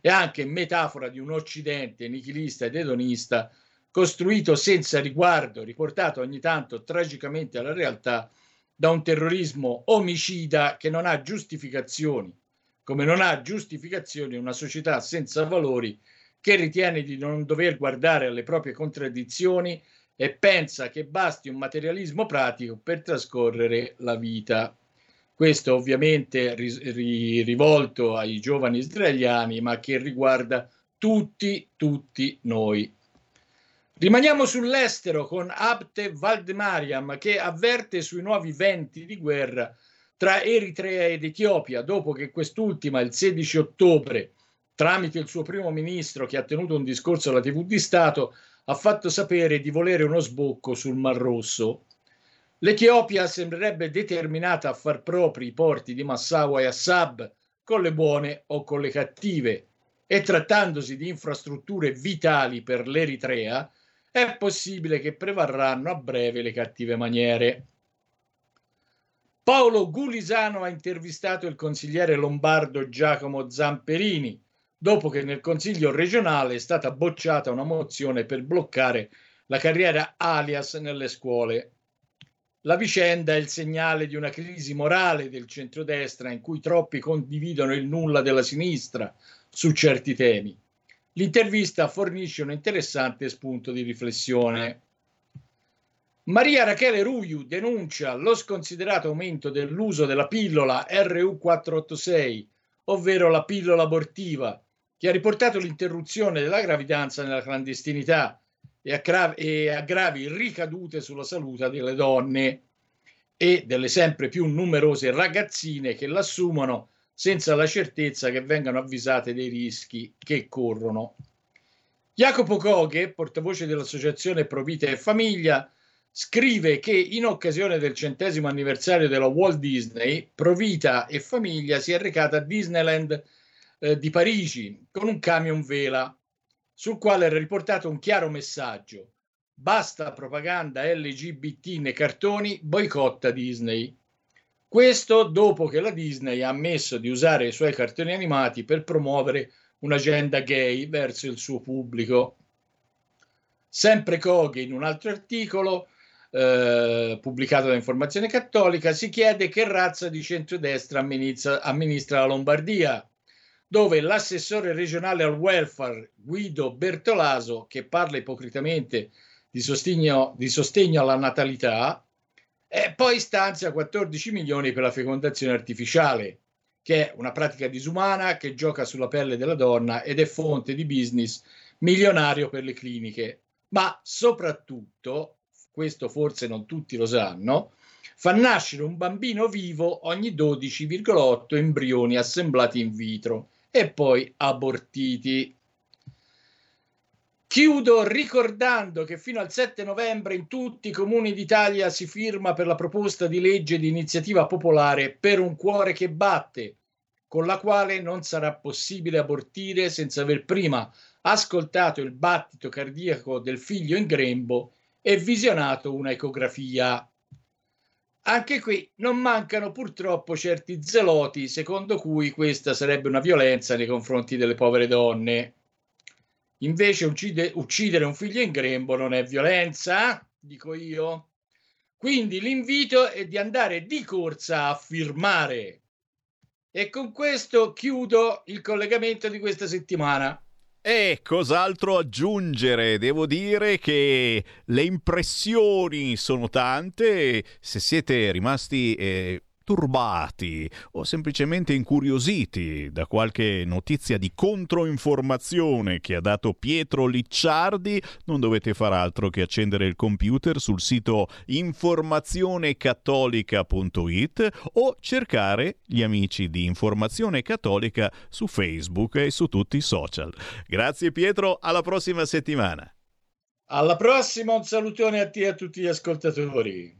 e anche metafora di un occidente nichilista ed edonista costruito senza riguardo, riportato ogni tanto tragicamente alla realtà da un terrorismo omicida che non ha giustificazioni, come non ha giustificazioni una società senza valori che ritiene di non dover guardare alle proprie contraddizioni e pensa che basti un materialismo pratico per trascorrere la vita. Questo ovviamente ri- ri- rivolto ai giovani israeliani, ma che riguarda tutti, tutti noi. Rimaniamo sull'estero con Abte Valdemariam che avverte sui nuovi venti di guerra tra Eritrea ed Etiopia dopo che quest'ultima il 16 ottobre, tramite il suo primo ministro che ha tenuto un discorso alla TV di Stato, ha fatto sapere di volere uno sbocco sul Mar Rosso. L'Etiopia sembrerebbe determinata a far propri i porti di Massawa e Assab con le buone o con le cattive e trattandosi di infrastrutture vitali per l'Eritrea, è possibile che prevarranno a breve le cattive maniere. Paolo Gulisano ha intervistato il consigliere lombardo Giacomo Zamperini, dopo che nel Consiglio regionale è stata bocciata una mozione per bloccare la carriera alias nelle scuole. La vicenda è il segnale di una crisi morale del centrodestra in cui troppi condividono il nulla della sinistra su certi temi. L'intervista fornisce un interessante spunto di riflessione. Maria Rachele Ruiu denuncia lo sconsiderato aumento dell'uso della pillola RU486, ovvero la pillola abortiva, che ha riportato l'interruzione della gravidanza nella clandestinità e, e aggravi ricadute sulla salute delle donne e delle sempre più numerose ragazzine che l'assumono senza la certezza che vengano avvisate dei rischi che corrono. Jacopo Coghe, portavoce dell'associazione Provita e Famiglia, scrive che in occasione del centesimo anniversario della Walt Disney, Provita e famiglia si è recata a Disneyland eh, di Parigi con un camion vela sul quale era riportato un chiaro messaggio. Basta propaganda LGBT nei cartoni, boicotta Disney. Questo dopo che la Disney ha ammesso di usare i suoi cartoni animati per promuovere un'agenda gay verso il suo pubblico. Sempre Coghe, in un altro articolo eh, pubblicato da Informazione Cattolica, si chiede che razza di centrodestra amministra, amministra la Lombardia, dove l'assessore regionale al welfare Guido Bertolaso, che parla ipocritamente di sostegno, di sostegno alla natalità, e poi stanzia 14 milioni per la fecondazione artificiale, che è una pratica disumana che gioca sulla pelle della donna ed è fonte di business milionario per le cliniche. Ma soprattutto, questo forse non tutti lo sanno, fa nascere un bambino vivo ogni 12,8 embrioni assemblati in vitro e poi abortiti. Chiudo ricordando che fino al 7 novembre in tutti i comuni d'Italia si firma per la proposta di legge di iniziativa popolare per un cuore che batte, con la quale non sarà possibile abortire senza aver prima ascoltato il battito cardiaco del figlio in grembo e visionato una ecografia. Anche qui non mancano purtroppo certi zeloti secondo cui questa sarebbe una violenza nei confronti delle povere donne. Invece uccide, uccidere un figlio in grembo non è violenza, dico io. Quindi l'invito è di andare di corsa a firmare. E con questo chiudo il collegamento di questa settimana. E cos'altro aggiungere? Devo dire che le impressioni sono tante. Se siete rimasti eh, turbati o semplicemente incuriositi da qualche notizia di controinformazione che ha dato Pietro Licciardi, non dovete far altro che accendere il computer sul sito informazionecattolica.it o cercare gli amici di Informazione Cattolica su Facebook e su tutti i social. Grazie Pietro, alla prossima settimana. Alla prossima, un salutone a te e a tutti gli ascoltatori.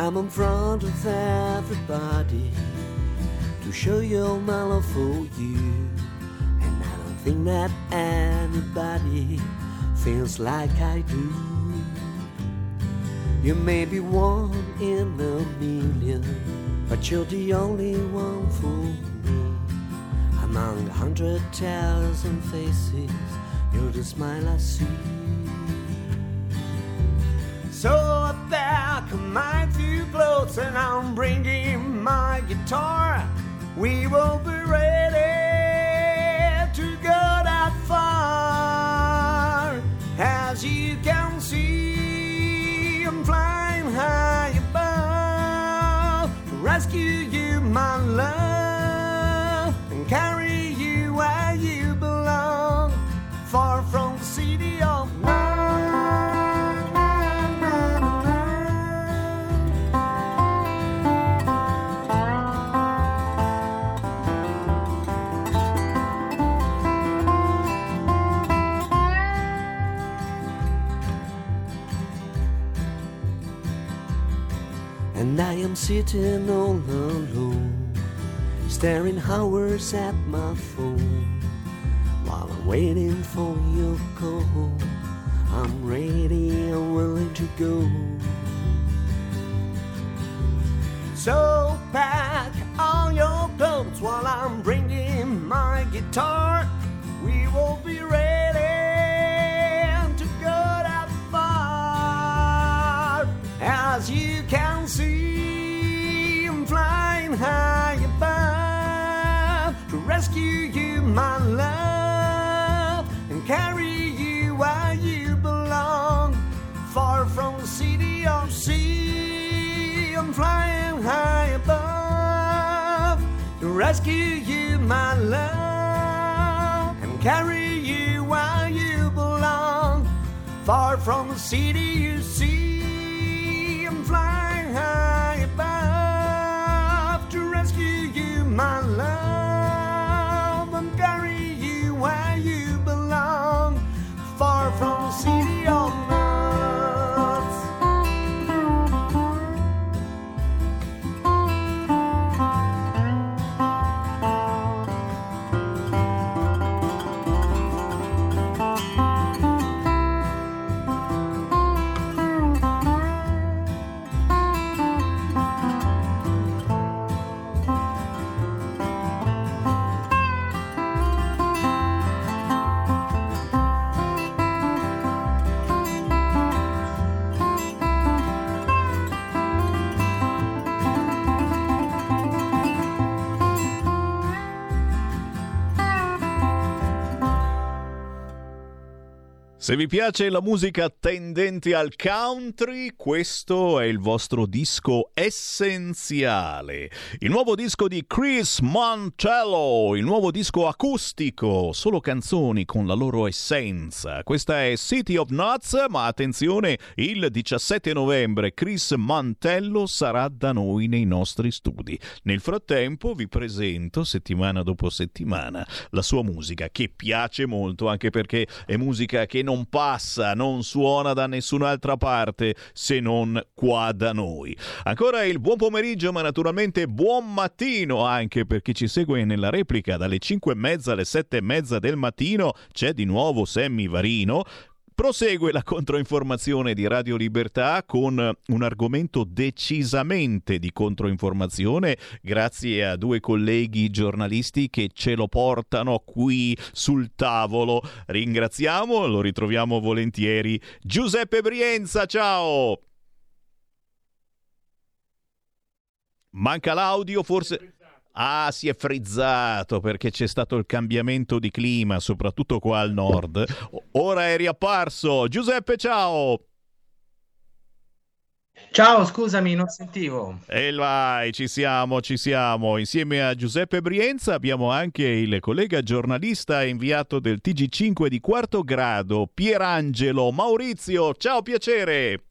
I'm in front of everybody to show your my love for you. And I don't think that anybody feels like I do. You may be one in a million, but you're the only one for me. Among a hundred thousand faces, you're the smile I see. So I pack my and I'm bringing my guitar. We will be sitting all alone, staring hours at my phone while I'm waiting for your call. I'm ready and willing to go. So pack all your clothes while I'm bringing my guitar. Rescue you, my love, and carry you where you belong, far from the city Se vi piace la musica tendente al country, questo è il vostro disco essenziale. Il nuovo disco di Chris Montello, il nuovo disco acustico, solo canzoni con la loro essenza. Questa è City of Nuts, ma attenzione, il 17 novembre Chris Montello sarà da noi nei nostri studi. Nel frattempo vi presento settimana dopo settimana la sua musica che piace molto anche perché è musica che non passa, non suona da nessun'altra parte se non qua da noi. Ancora il buon pomeriggio, ma naturalmente buon mattino anche per chi ci segue nella replica dalle 5 e mezza alle 7 e mezza del mattino. C'è di nuovo Sammy Varino. Prosegue la controinformazione di Radio Libertà con un argomento decisamente di controinformazione grazie a due colleghi giornalisti che ce lo portano qui sul tavolo. Ringraziamo, lo ritroviamo volentieri. Giuseppe Brienza, ciao! Manca l'audio, forse... Ah, si è frizzato perché c'è stato il cambiamento di clima, soprattutto qua al nord. Ora è riapparso. Giuseppe, ciao! Ciao, scusami, non sentivo. E vai, ci siamo, ci siamo. Insieme a Giuseppe Brienza abbiamo anche il collega giornalista e inviato del TG5 di quarto grado, Pierangelo Maurizio. Ciao, piacere!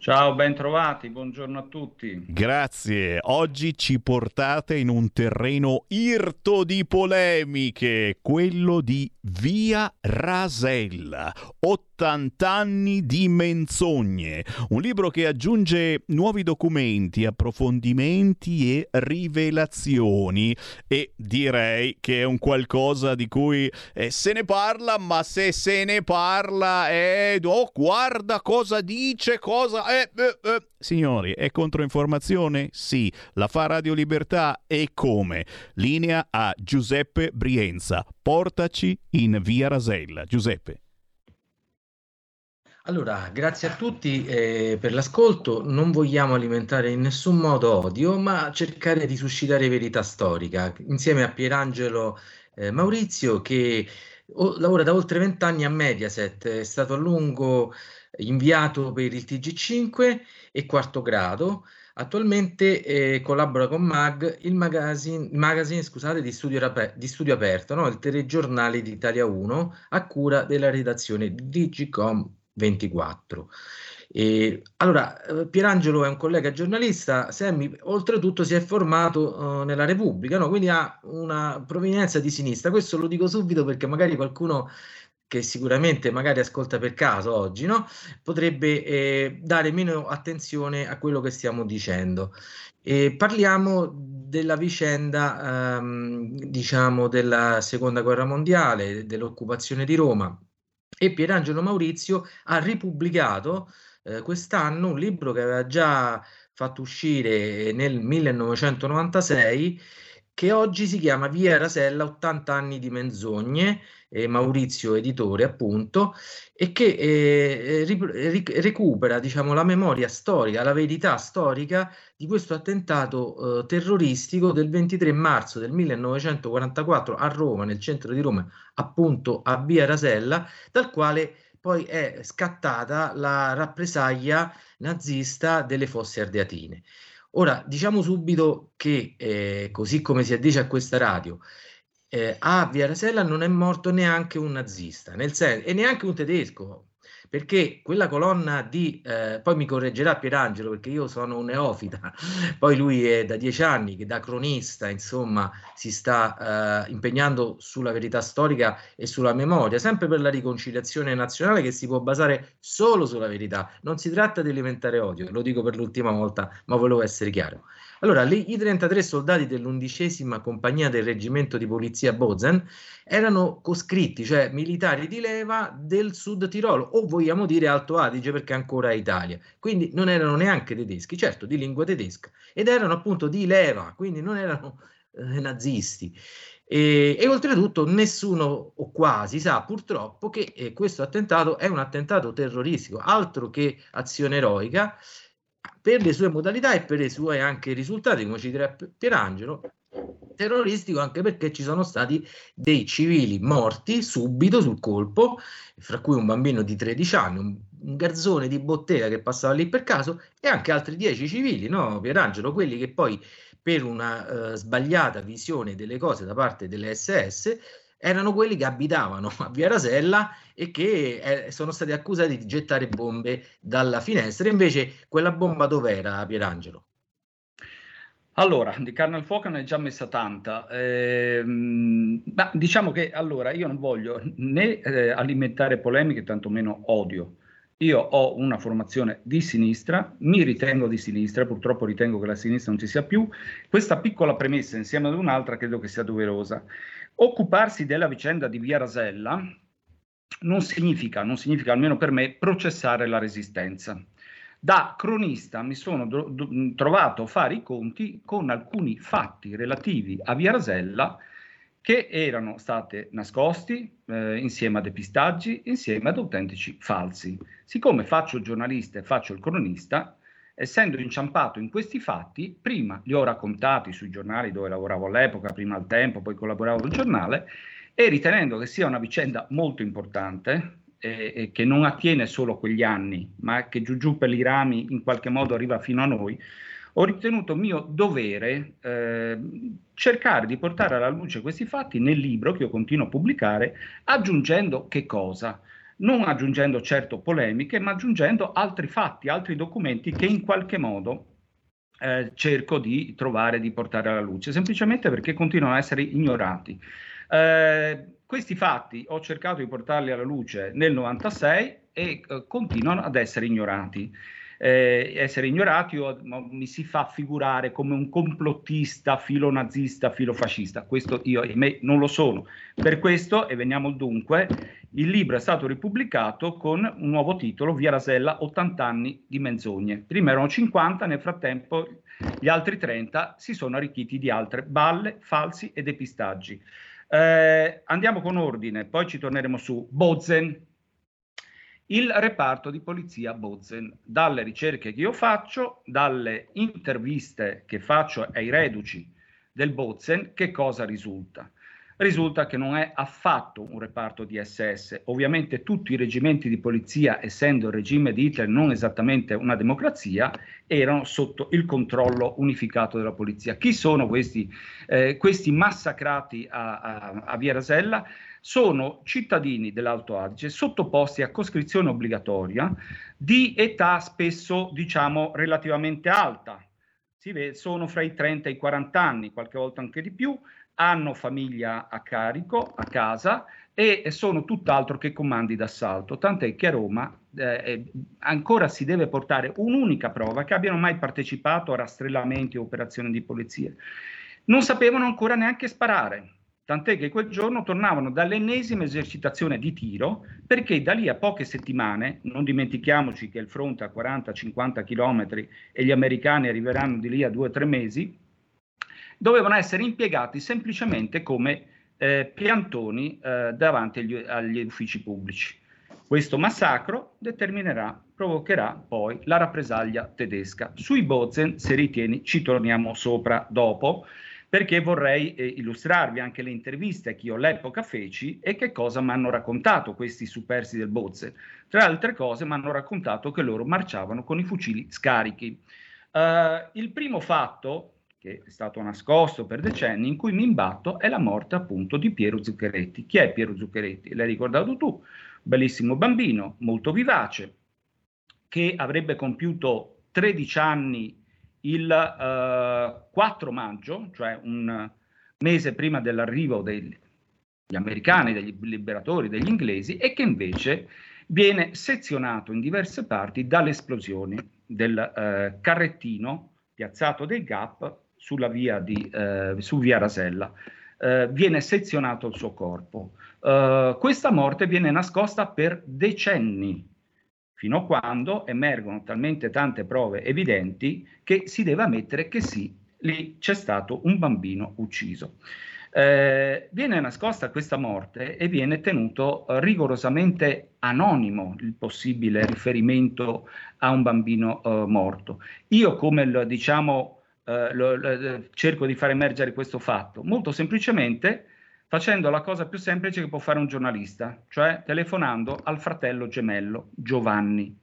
Ciao, ben trovati, buongiorno a tutti. Grazie. Oggi ci portate in un terreno irto di polemiche, quello di Via Rasella. 80 anni di menzogne. Un libro che aggiunge nuovi documenti, approfondimenti e rivelazioni e direi che è un qualcosa di cui eh, se ne parla, ma se se ne parla è oh, guarda cosa dice, cosa eh, eh, eh. Signori, è controinformazione? Sì. La fa Radio Libertà? E come? Linea a Giuseppe Brienza. Portaci in via Rasella. Giuseppe. Allora, grazie a tutti eh, per l'ascolto. Non vogliamo alimentare in nessun modo odio, ma cercare di suscitare verità storica. Insieme a Pierangelo eh, Maurizio, che o- lavora da oltre vent'anni a Mediaset, è stato a lungo inviato per il TG5 e quarto grado. Attualmente eh, collabora con Mag, il magazine, magazine scusate, di, studio, di studio aperto, no? il telegiornale di Italia 1, a cura della redazione di Digicom 24. E, allora, eh, Pierangelo è un collega giornalista, Sammy oltretutto si è formato uh, nella Repubblica, no? quindi ha una provenienza di sinistra. Questo lo dico subito perché magari qualcuno che sicuramente magari ascolta per caso oggi, no? potrebbe eh, dare meno attenzione a quello che stiamo dicendo. E parliamo della vicenda, ehm, diciamo, della seconda guerra mondiale, dell'occupazione di Roma. E Pierangelo Maurizio ha ripubblicato eh, quest'anno un libro che aveva già fatto uscire nel 1996 che oggi si chiama Via Rasella 80 anni di menzogne, eh, Maurizio editore appunto, e che eh, ric- recupera diciamo, la memoria storica, la verità storica di questo attentato eh, terroristico del 23 marzo del 1944 a Roma, nel centro di Roma, appunto a Via Rasella, dal quale poi è scattata la rappresaglia nazista delle fosse ardeatine. Ora, diciamo subito che, eh, così come si addice a questa radio, eh, a Via Rasella non è morto neanche un nazista, nel sen- e neanche un tedesco, perché quella colonna di, eh, poi mi correggerà Pierangelo perché io sono un neofita, poi lui è da dieci anni che da cronista insomma si sta eh, impegnando sulla verità storica e sulla memoria, sempre per la riconciliazione nazionale che si può basare solo sulla verità, non si tratta di alimentare odio, lo dico per l'ultima volta ma volevo essere chiaro. Allora, i 33 soldati dell'undicesima compagnia del reggimento di polizia Bozen erano coscritti, cioè militari di leva del sud Tirolo, o vogliamo dire Alto Adige perché ancora è Italia. Quindi non erano neanche tedeschi, certo di lingua tedesca, ed erano appunto di leva, quindi non erano eh, nazisti. E, e, oltretutto nessuno o quasi sa purtroppo che eh, questo attentato è un attentato terroristico, altro che azione eroica, per le sue modalità e per i suoi anche risultati, come ci dirà Pierangelo, terroristico anche perché ci sono stati dei civili morti subito sul colpo, fra cui un bambino di 13 anni, un, garzone di bottega che passava lì per caso e anche altri 10 civili, no Pierangelo, quelli che poi per una uh, sbagliata visione delle cose da parte delle SS erano quelli che abitavano a Via Rasella e che eh, sono stati accusati di gettare bombe dalla finestra. Invece quella bomba dov'era, Pierangelo? Allora, di carne al fuoco ne è già messa tanta. Eh, ma diciamo che allora io non voglio né eh, alimentare polemiche, tantomeno odio. Io ho una formazione di sinistra, mi ritengo di sinistra, purtroppo ritengo che la sinistra non ci sia più. Questa piccola premessa insieme ad un'altra credo che sia doverosa. Occuparsi della vicenda di Via Rasella non significa, non significa almeno per me, processare la resistenza. Da cronista mi sono do, do, trovato a fare i conti con alcuni fatti relativi a Via Rasella che erano stati nascosti eh, insieme a depistaggi, insieme ad autentici falsi. Siccome faccio il giornalista e faccio il cronista, essendo inciampato in questi fatti, prima li ho raccontati sui giornali dove lavoravo all'epoca, prima al tempo, poi collaboravo al giornale, e ritenendo che sia una vicenda molto importante, eh, che non attiene solo a quegli anni, ma che giù giù per i rami in qualche modo arriva fino a noi, ho ritenuto mio dovere eh, cercare di portare alla luce questi fatti nel libro che io continuo a pubblicare, aggiungendo che cosa? non aggiungendo certo polemiche, ma aggiungendo altri fatti, altri documenti che in qualche modo eh, cerco di trovare, di portare alla luce, semplicemente perché continuano a essere ignorati. Eh, questi fatti ho cercato di portarli alla luce nel 96 e eh, continuano ad essere ignorati eh, essere ignorati o mi si fa figurare come un complottista filo nazista, filo fascista. Questo io e me non lo sono. Per questo, e veniamo dunque, il libro è stato ripubblicato con un nuovo titolo, Via Rasella, 80 anni di menzogne. Prima erano 50, nel frattempo gli altri 30 si sono arricchiti di altre balle, falsi e depistaggi. Eh, andiamo con ordine, poi ci torneremo su Bozen, il reparto di polizia Bozen. Dalle ricerche che io faccio, dalle interviste che faccio ai reduci del Bozen, che cosa risulta? Risulta che non è affatto un reparto di SS. Ovviamente tutti i reggimenti di polizia, essendo il regime di Hitler non esattamente una democrazia, erano sotto il controllo unificato della polizia. Chi sono questi, eh, questi massacrati a, a, a Via Rasella? sono cittadini dell'Alto Adige sottoposti a coscrizione obbligatoria di età spesso, diciamo, relativamente alta. Si vede, sono fra i 30 e i 40 anni, qualche volta anche di più, hanno famiglia a carico, a casa e sono tutt'altro che comandi d'assalto, tant'è che a Roma eh, ancora si deve portare un'unica prova che abbiano mai partecipato a rastrellamenti o operazioni di polizia. Non sapevano ancora neanche sparare, tant'è che quel giorno tornavano dall'ennesima esercitazione di tiro, perché da lì a poche settimane, non dimentichiamoci che il fronte a 40-50 km e gli americani arriveranno di lì a 2-3 mesi, dovevano essere impiegati semplicemente come eh, piantoni eh, davanti agli, agli uffici pubblici. Questo massacro determinerà, provocherà poi la rappresaglia tedesca. Sui Bozen, se ritieni, ci torniamo sopra dopo perché vorrei eh, illustrarvi anche le interviste che io all'epoca feci e che cosa mi hanno raccontato questi supersi del Bozze. Tra altre cose mi hanno raccontato che loro marciavano con i fucili scarichi. Eh, il primo fatto, che è stato nascosto per decenni, in cui mi imbatto, è la morte appunto di Piero Zuccheretti. Chi è Piero Zuccheretti? L'hai ricordato tu, bellissimo bambino, molto vivace, che avrebbe compiuto 13 anni il eh, 4 maggio, cioè un mese prima dell'arrivo degli americani, degli liberatori, degli inglesi, e che invece viene sezionato in diverse parti dalle esplosioni del eh, carrettino piazzato dei Gap sulla via di, eh, su via Rasella. Eh, viene sezionato il suo corpo. Eh, questa morte viene nascosta per decenni, fino a quando emergono talmente tante prove evidenti che si deve ammettere che sì, lì c'è stato un bambino ucciso. Eh, viene nascosta questa morte e viene tenuto rigorosamente anonimo il possibile riferimento a un bambino eh, morto. Io come lo, diciamo, eh, lo, lo, cerco di far emergere questo fatto? Molto semplicemente facendo la cosa più semplice che può fare un giornalista, cioè telefonando al fratello gemello Giovanni.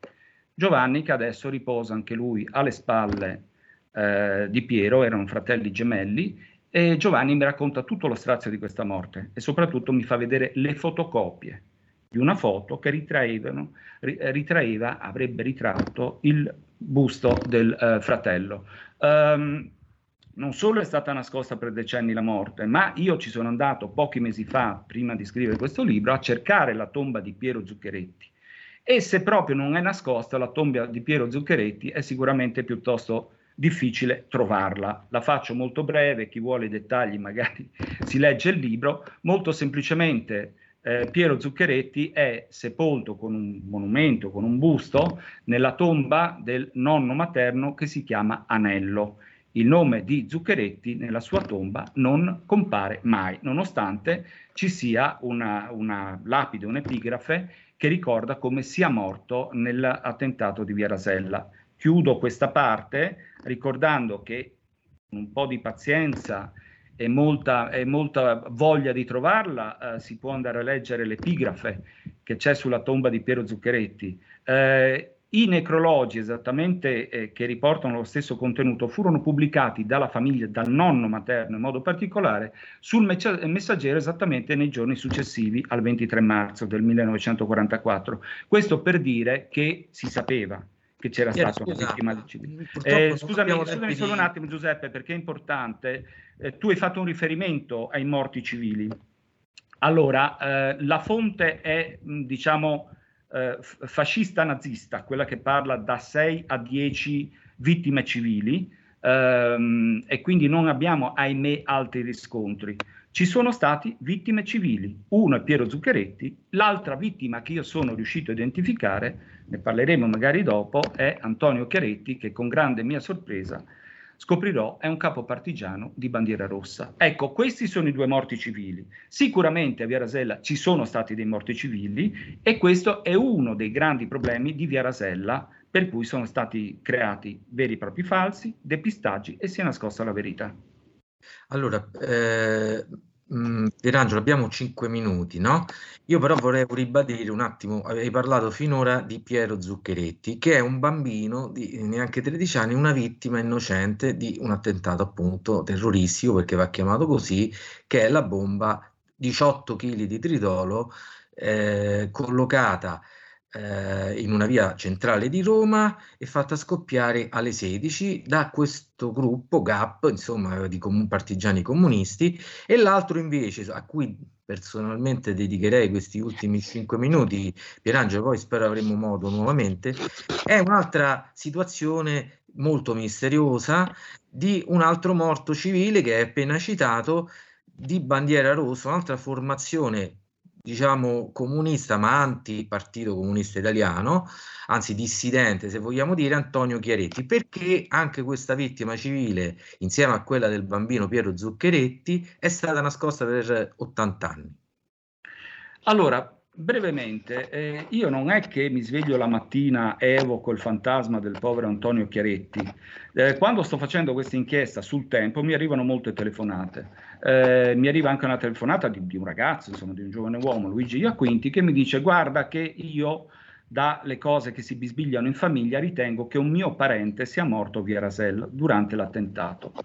Giovanni che adesso riposa anche lui alle spalle eh, di Piero, erano fratelli gemelli, e Giovanni mi racconta tutto lo strazio di questa morte e soprattutto mi fa vedere le fotocopie di una foto che ritraeva, avrebbe ritratto il busto del uh, fratello. Um, non solo è stata nascosta per decenni la morte, ma io ci sono andato pochi mesi fa, prima di scrivere questo libro, a cercare la tomba di Piero Zuccheretti. E se proprio non è nascosta la tomba di Piero Zuccheretti, è sicuramente piuttosto difficile trovarla. La faccio molto breve, chi vuole i dettagli magari si legge il libro. Molto semplicemente eh, Piero Zuccheretti è sepolto con un monumento, con un busto, nella tomba del nonno materno che si chiama Anello. Il nome di Zuccheretti nella sua tomba non compare mai, nonostante ci sia una, una lapide, un'epigrafe che ricorda come sia morto nell'attentato di Via Rasella. Chiudo questa parte ricordando che un po' di pazienza e molta, e molta voglia di trovarla, eh, si può andare a leggere l'epigrafe che c'è sulla tomba di Piero Zuccheretti. Eh, I necrologi esattamente eh, che riportano lo stesso contenuto furono pubblicati dalla famiglia, dal nonno materno in modo particolare, sul messaggero esattamente nei giorni successivi al 23 marzo del 1944. Questo per dire che si sapeva che c'era Piero, stata una vittima del civile. Eh, scusami, scusami solo un attimo Giuseppe, perché è importante. Eh, tu hai fatto un riferimento ai morti civili. Allora, eh, la fonte è, diciamo, eh, fascista nazista, quella che parla da 6 a 10 vittime civili, ehm, e quindi non abbiamo, ahimè, altri riscontri. Ci sono stati vittime civili, uno è Piero Zuccheretti, l'altra vittima che io sono riuscito a identificare, ne parleremo magari dopo, è Antonio Chiaretti che con grande mia sorpresa scoprirò è un capo partigiano di bandiera rossa. Ecco, questi sono i due morti civili. Sicuramente a Via Rasella ci sono stati dei morti civili e questo è uno dei grandi problemi di Via Rasella per cui sono stati creati veri e propri falsi, depistaggi e si è nascosta la verità. Allora, eh, mh, Pierangelo, abbiamo cinque minuti, no? Io però vorrei ribadire un attimo, avevi parlato finora di Piero Zuccheretti, che è un bambino di neanche 13 anni, una vittima innocente di un attentato appunto terroristico, perché va chiamato così, che è la bomba 18 kg di tritolo eh, collocata eh, in una via centrale di Roma e fatta scoppiare alle 16 da questo gruppo GAP, insomma, di com- partigiani comunisti, e l'altro invece, a cui personalmente dedicherei questi ultimi 5 minuti, Pierangelo, poi spero avremo modo nuovamente, è un'altra situazione molto misteriosa di un altro morto civile che è appena citato di bandiera rossa, un'altra formazione diciamo comunista ma anti-partito comunista italiano, anzi dissidente se vogliamo dire, Antonio Chiaretti, perché anche questa vittima civile, insieme a quella del bambino Piero Zuccheretti, è stata nascosta per 80 anni. Allora, brevemente, eh, io non è che mi sveglio la mattina e evoco il fantasma del povero Antonio Chiaretti. Eh, quando sto facendo questa inchiesta sul tempo mi arrivano molte telefonate. Eh, mi arriva anche una telefonata di, di, un ragazzo, insomma, di un giovane uomo, Luigi Iaquinti, che mi dice guarda che io dalle cose che si bisbigliano in famiglia, ritengo che un mio parente sia morto via Rasella durante l'attentato.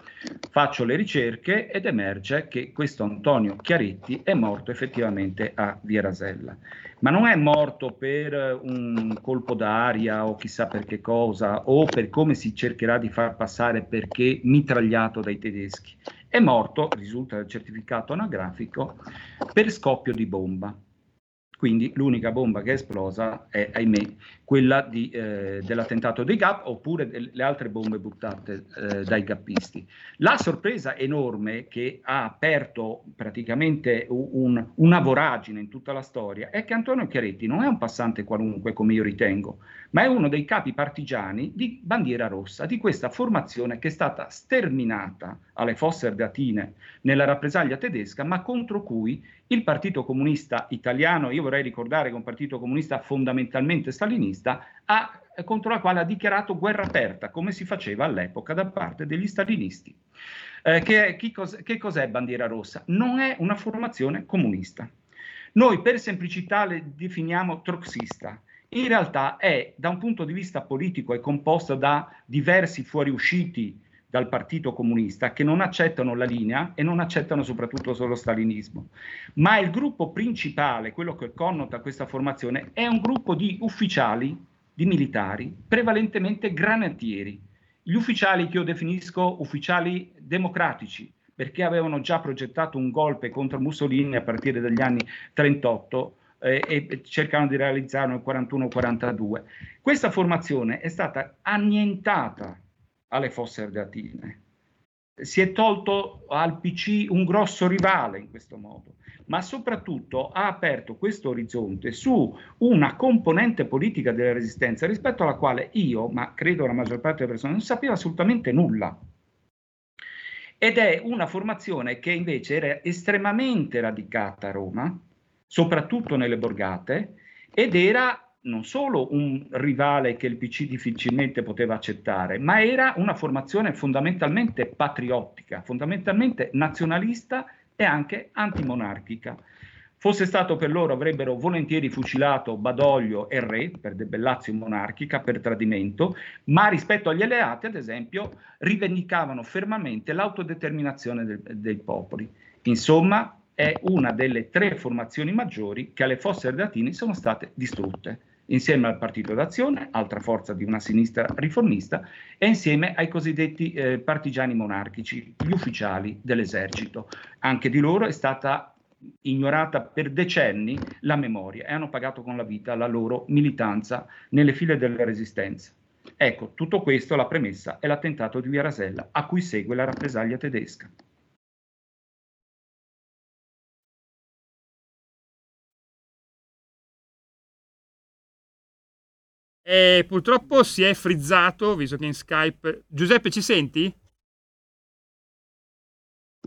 Faccio le ricerche ed emerge che questo Antonio Chiaretti è morto effettivamente a via Rasella. Ma non è morto per un colpo d'aria o chissà per che cosa, o per come si cercherà di far passare perché mitragliato dai tedeschi. È morto, risulta dal certificato anagrafico, per scoppio di bomba. Quindi l'unica bomba che è esplosa è, ahimè, quella di, eh, dell'attentato dei GAP oppure le altre bombe buttate eh, dai gappisti. La sorpresa enorme che ha aperto praticamente un, una voragine in tutta la storia è che Antonio Chiaretti non è un passante qualunque, come io ritengo, ma è uno dei capi partigiani di Bandiera Rossa, di questa formazione che è stata sterminata alle fosse ardeatine nella rappresaglia tedesca, ma contro cui il Partito Comunista Italiano, io vorrei ricordare che è un partito comunista fondamentalmente stalinista, ha, contro la quale ha dichiarato guerra aperta, come si faceva all'epoca da parte degli stalinisti. Eh, che, cos- che cos'è Bandiera Rossa? Non è una formazione comunista. Noi per semplicità le definiamo troxista. In realtà è, da un punto di vista politico, è composta da diversi fuoriusciti dal Partito Comunista che non accettano la linea e non accettano soprattutto solo stalinismo. Ma il gruppo principale, quello che connota questa formazione, è un gruppo di ufficiali, di militari, prevalentemente granatieri. Gli ufficiali che io definisco ufficiali democratici, perché avevano già progettato un golpe contro Mussolini a partire dagli anni 38 eh, e cercano di realizzarlo nel 41-42. Questa formazione è stata annientata alle fosse ardeatine. Si è tolto al PC un grosso rivale in questo modo, ma soprattutto ha aperto questo orizzonte su una componente politica della resistenza rispetto alla quale io, ma credo la maggior parte delle persone, non sapeva assolutamente nulla. Ed è una formazione che invece era estremamente radicata a Roma, soprattutto nelle borgate, ed era non solo un rivale che il PC difficilmente poteva accettare, ma era una formazione fondamentalmente patriottica, fondamentalmente nazionalista e anche antimonarchica. Fosse stato per loro avrebbero volentieri fucilato Badoglio e Re per debellazio monarchica, per tradimento, ma rispetto agli alleati, ad esempio, rivendicavano fermamente l'autodeterminazione del, dei popoli. Insomma, è una delle tre formazioni maggiori che alle fosse ardeatine sono state distrutte insieme al Partito d'Azione, altra forza di una sinistra riformista, e insieme ai cosiddetti eh, partigiani monarchici, gli ufficiali dell'esercito. Anche di loro è stata ignorata per decenni la memoria e hanno pagato con la vita la loro militanza nelle file della resistenza. Ecco, tutto questo, la premessa, è l'attentato di Via Rasella, a cui segue la rappresaglia tedesca. E purtroppo si è frizzato, visto che in Skype... Giuseppe, ci senti?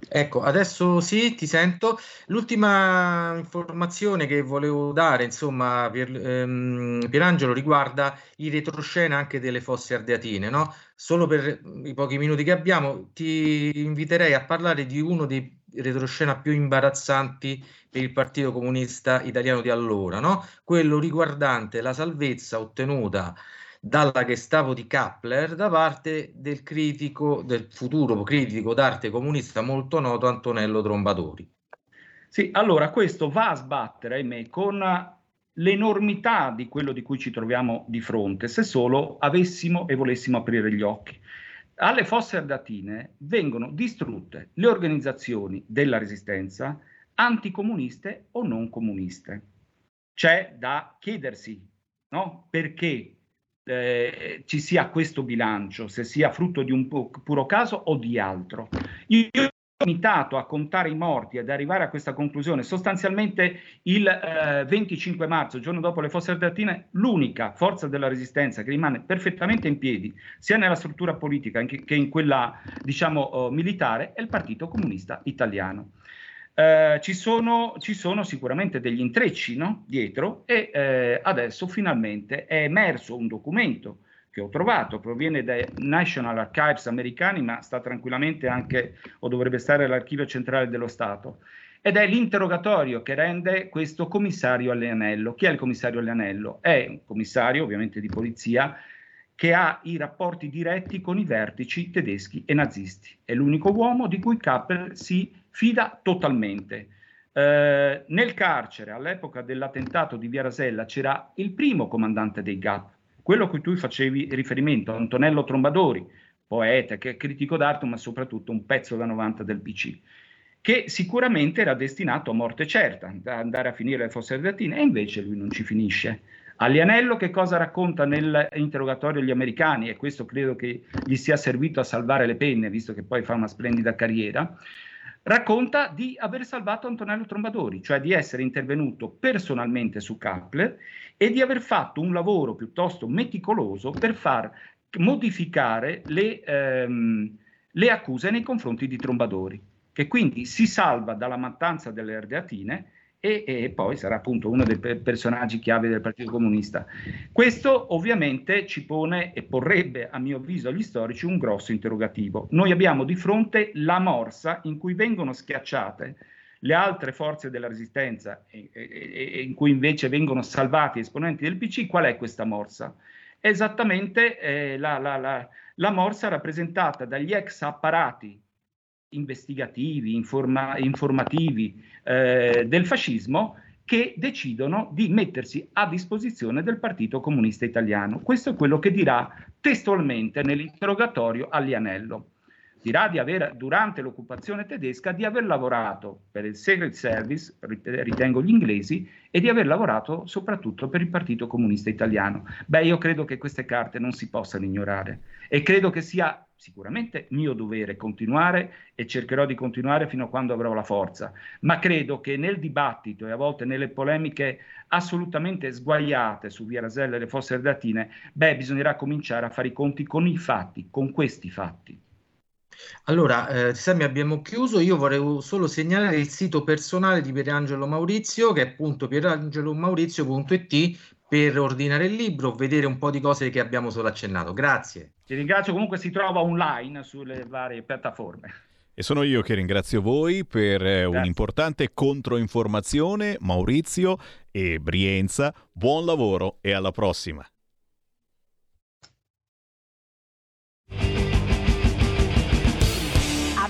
Ecco, adesso sì, ti sento. L'ultima informazione che volevo dare, insomma, Pier, ehm, Pierangelo, riguarda i retroscena anche delle fosse ardeatine, no? Solo per i pochi minuti che abbiamo, ti inviterei a parlare di uno dei retroscena più imbarazzanti per il Partito Comunista Italiano di allora, no? quello riguardante la salvezza ottenuta dalla Gestapo di Kappler da parte del critico, del futuro critico d'arte comunista molto noto Antonello Trombatori. Sì, allora questo va a sbattere, ahimè, con l'enormità di quello di cui ci troviamo di fronte, se solo avessimo e volessimo aprire gli occhi alle fosse ardatine vengono distrutte le organizzazioni della resistenza anticomuniste o non comuniste. C'è da chiedersi no? perché eh, ci sia questo bilancio, se sia frutto di un pu- puro caso o di altro. Io limitato a contare i morti ed arrivare a questa conclusione, sostanzialmente il eh, 25 marzo, giorno dopo le fosse ardeatine, l'unica forza della resistenza che rimane perfettamente in piedi, sia nella struttura politica che in quella, diciamo, uh, militare, è il Partito Comunista Italiano. Uh, ci, sono, ci, sono, sicuramente degli intrecci no? dietro e uh, adesso finalmente è emerso un documento che ho trovato, proviene dai National Archives americani, ma sta tranquillamente anche, o dovrebbe stare all'archivio centrale dello Stato, ed è l'interrogatorio che rende questo commissario Allianello. Chi è il commissario Allianello? È un commissario ovviamente di polizia che ha i rapporti diretti con i vertici tedeschi e nazisti. È l'unico uomo di cui Kappel si fida totalmente. Eh, nel carcere, all'epoca dell'attentato di Via Rasella, c'era il primo comandante dei GAP, quello a cui tu facevi riferimento, Antonello Trombadori, poeta, che è critico d'arte, ma soprattutto un pezzo da 90 del PC, che sicuramente era destinato a morte certa, da andare a finire le fosse ardeatine, e invece lui non ci finisce. Alianello che cosa racconta nell'interrogatorio agli americani, e questo credo che gli sia servito a salvare le penne, visto che poi fa una splendida carriera, racconta di aver salvato Antonello Trombadori, cioè di essere intervenuto personalmente su Kappler e di aver fatto un lavoro piuttosto meticoloso per far modificare le, ehm, le accuse nei confronti di Trombadori, che quindi si salva dalla mattanza delle Ardeatine e, e, poi sarà appunto uno dei personaggi chiave del Partito Comunista. Questo ovviamente ci pone e porrebbe, a mio avviso, agli storici un grosso interrogativo. Noi abbiamo di fronte la morsa in cui vengono schiacciate le altre forze della resistenza e, e, e in cui invece vengono salvati esponenti del PC. Qual è questa morsa? Esattamente eh, la, la, la, la morsa rappresentata dagli ex apparati investigativi, informa- informativi eh, del fascismo che decidono di mettersi a disposizione del Partito Comunista Italiano. Questo è quello che dirà testualmente nell'interrogatorio a Lianello. Dirà di aver, durante l'occupazione tedesca, di aver lavorato per il Secret Service, ritengo gli inglesi, e di aver lavorato soprattutto per il Partito Comunista Italiano. Beh, io credo che queste carte non si possano ignorare e credo che sia sicuramente mio dovere continuare e cercherò di continuare fino a quando avrò la forza, ma credo che nel dibattito e a volte nelle polemiche assolutamente sguaiate su Via Rasella e le fosse ardeatine, beh, bisognerà cominciare a fare i conti con i fatti, con questi fatti. Allora, eh, Sammy, abbiamo chiuso. Io vorrei solo segnalare il sito personale di Pierangelo Maurizio, che è appunto pierangelomaurizio.it per ordinare il libro, vedere un po' di cose che abbiamo solo accennato. Grazie. Ti ringrazio, comunque si trova online sulle varie piattaforme. E sono io che ringrazio voi per eh, un'importante controinformazione, Maurizio e Brienza. Buon lavoro e alla prossima.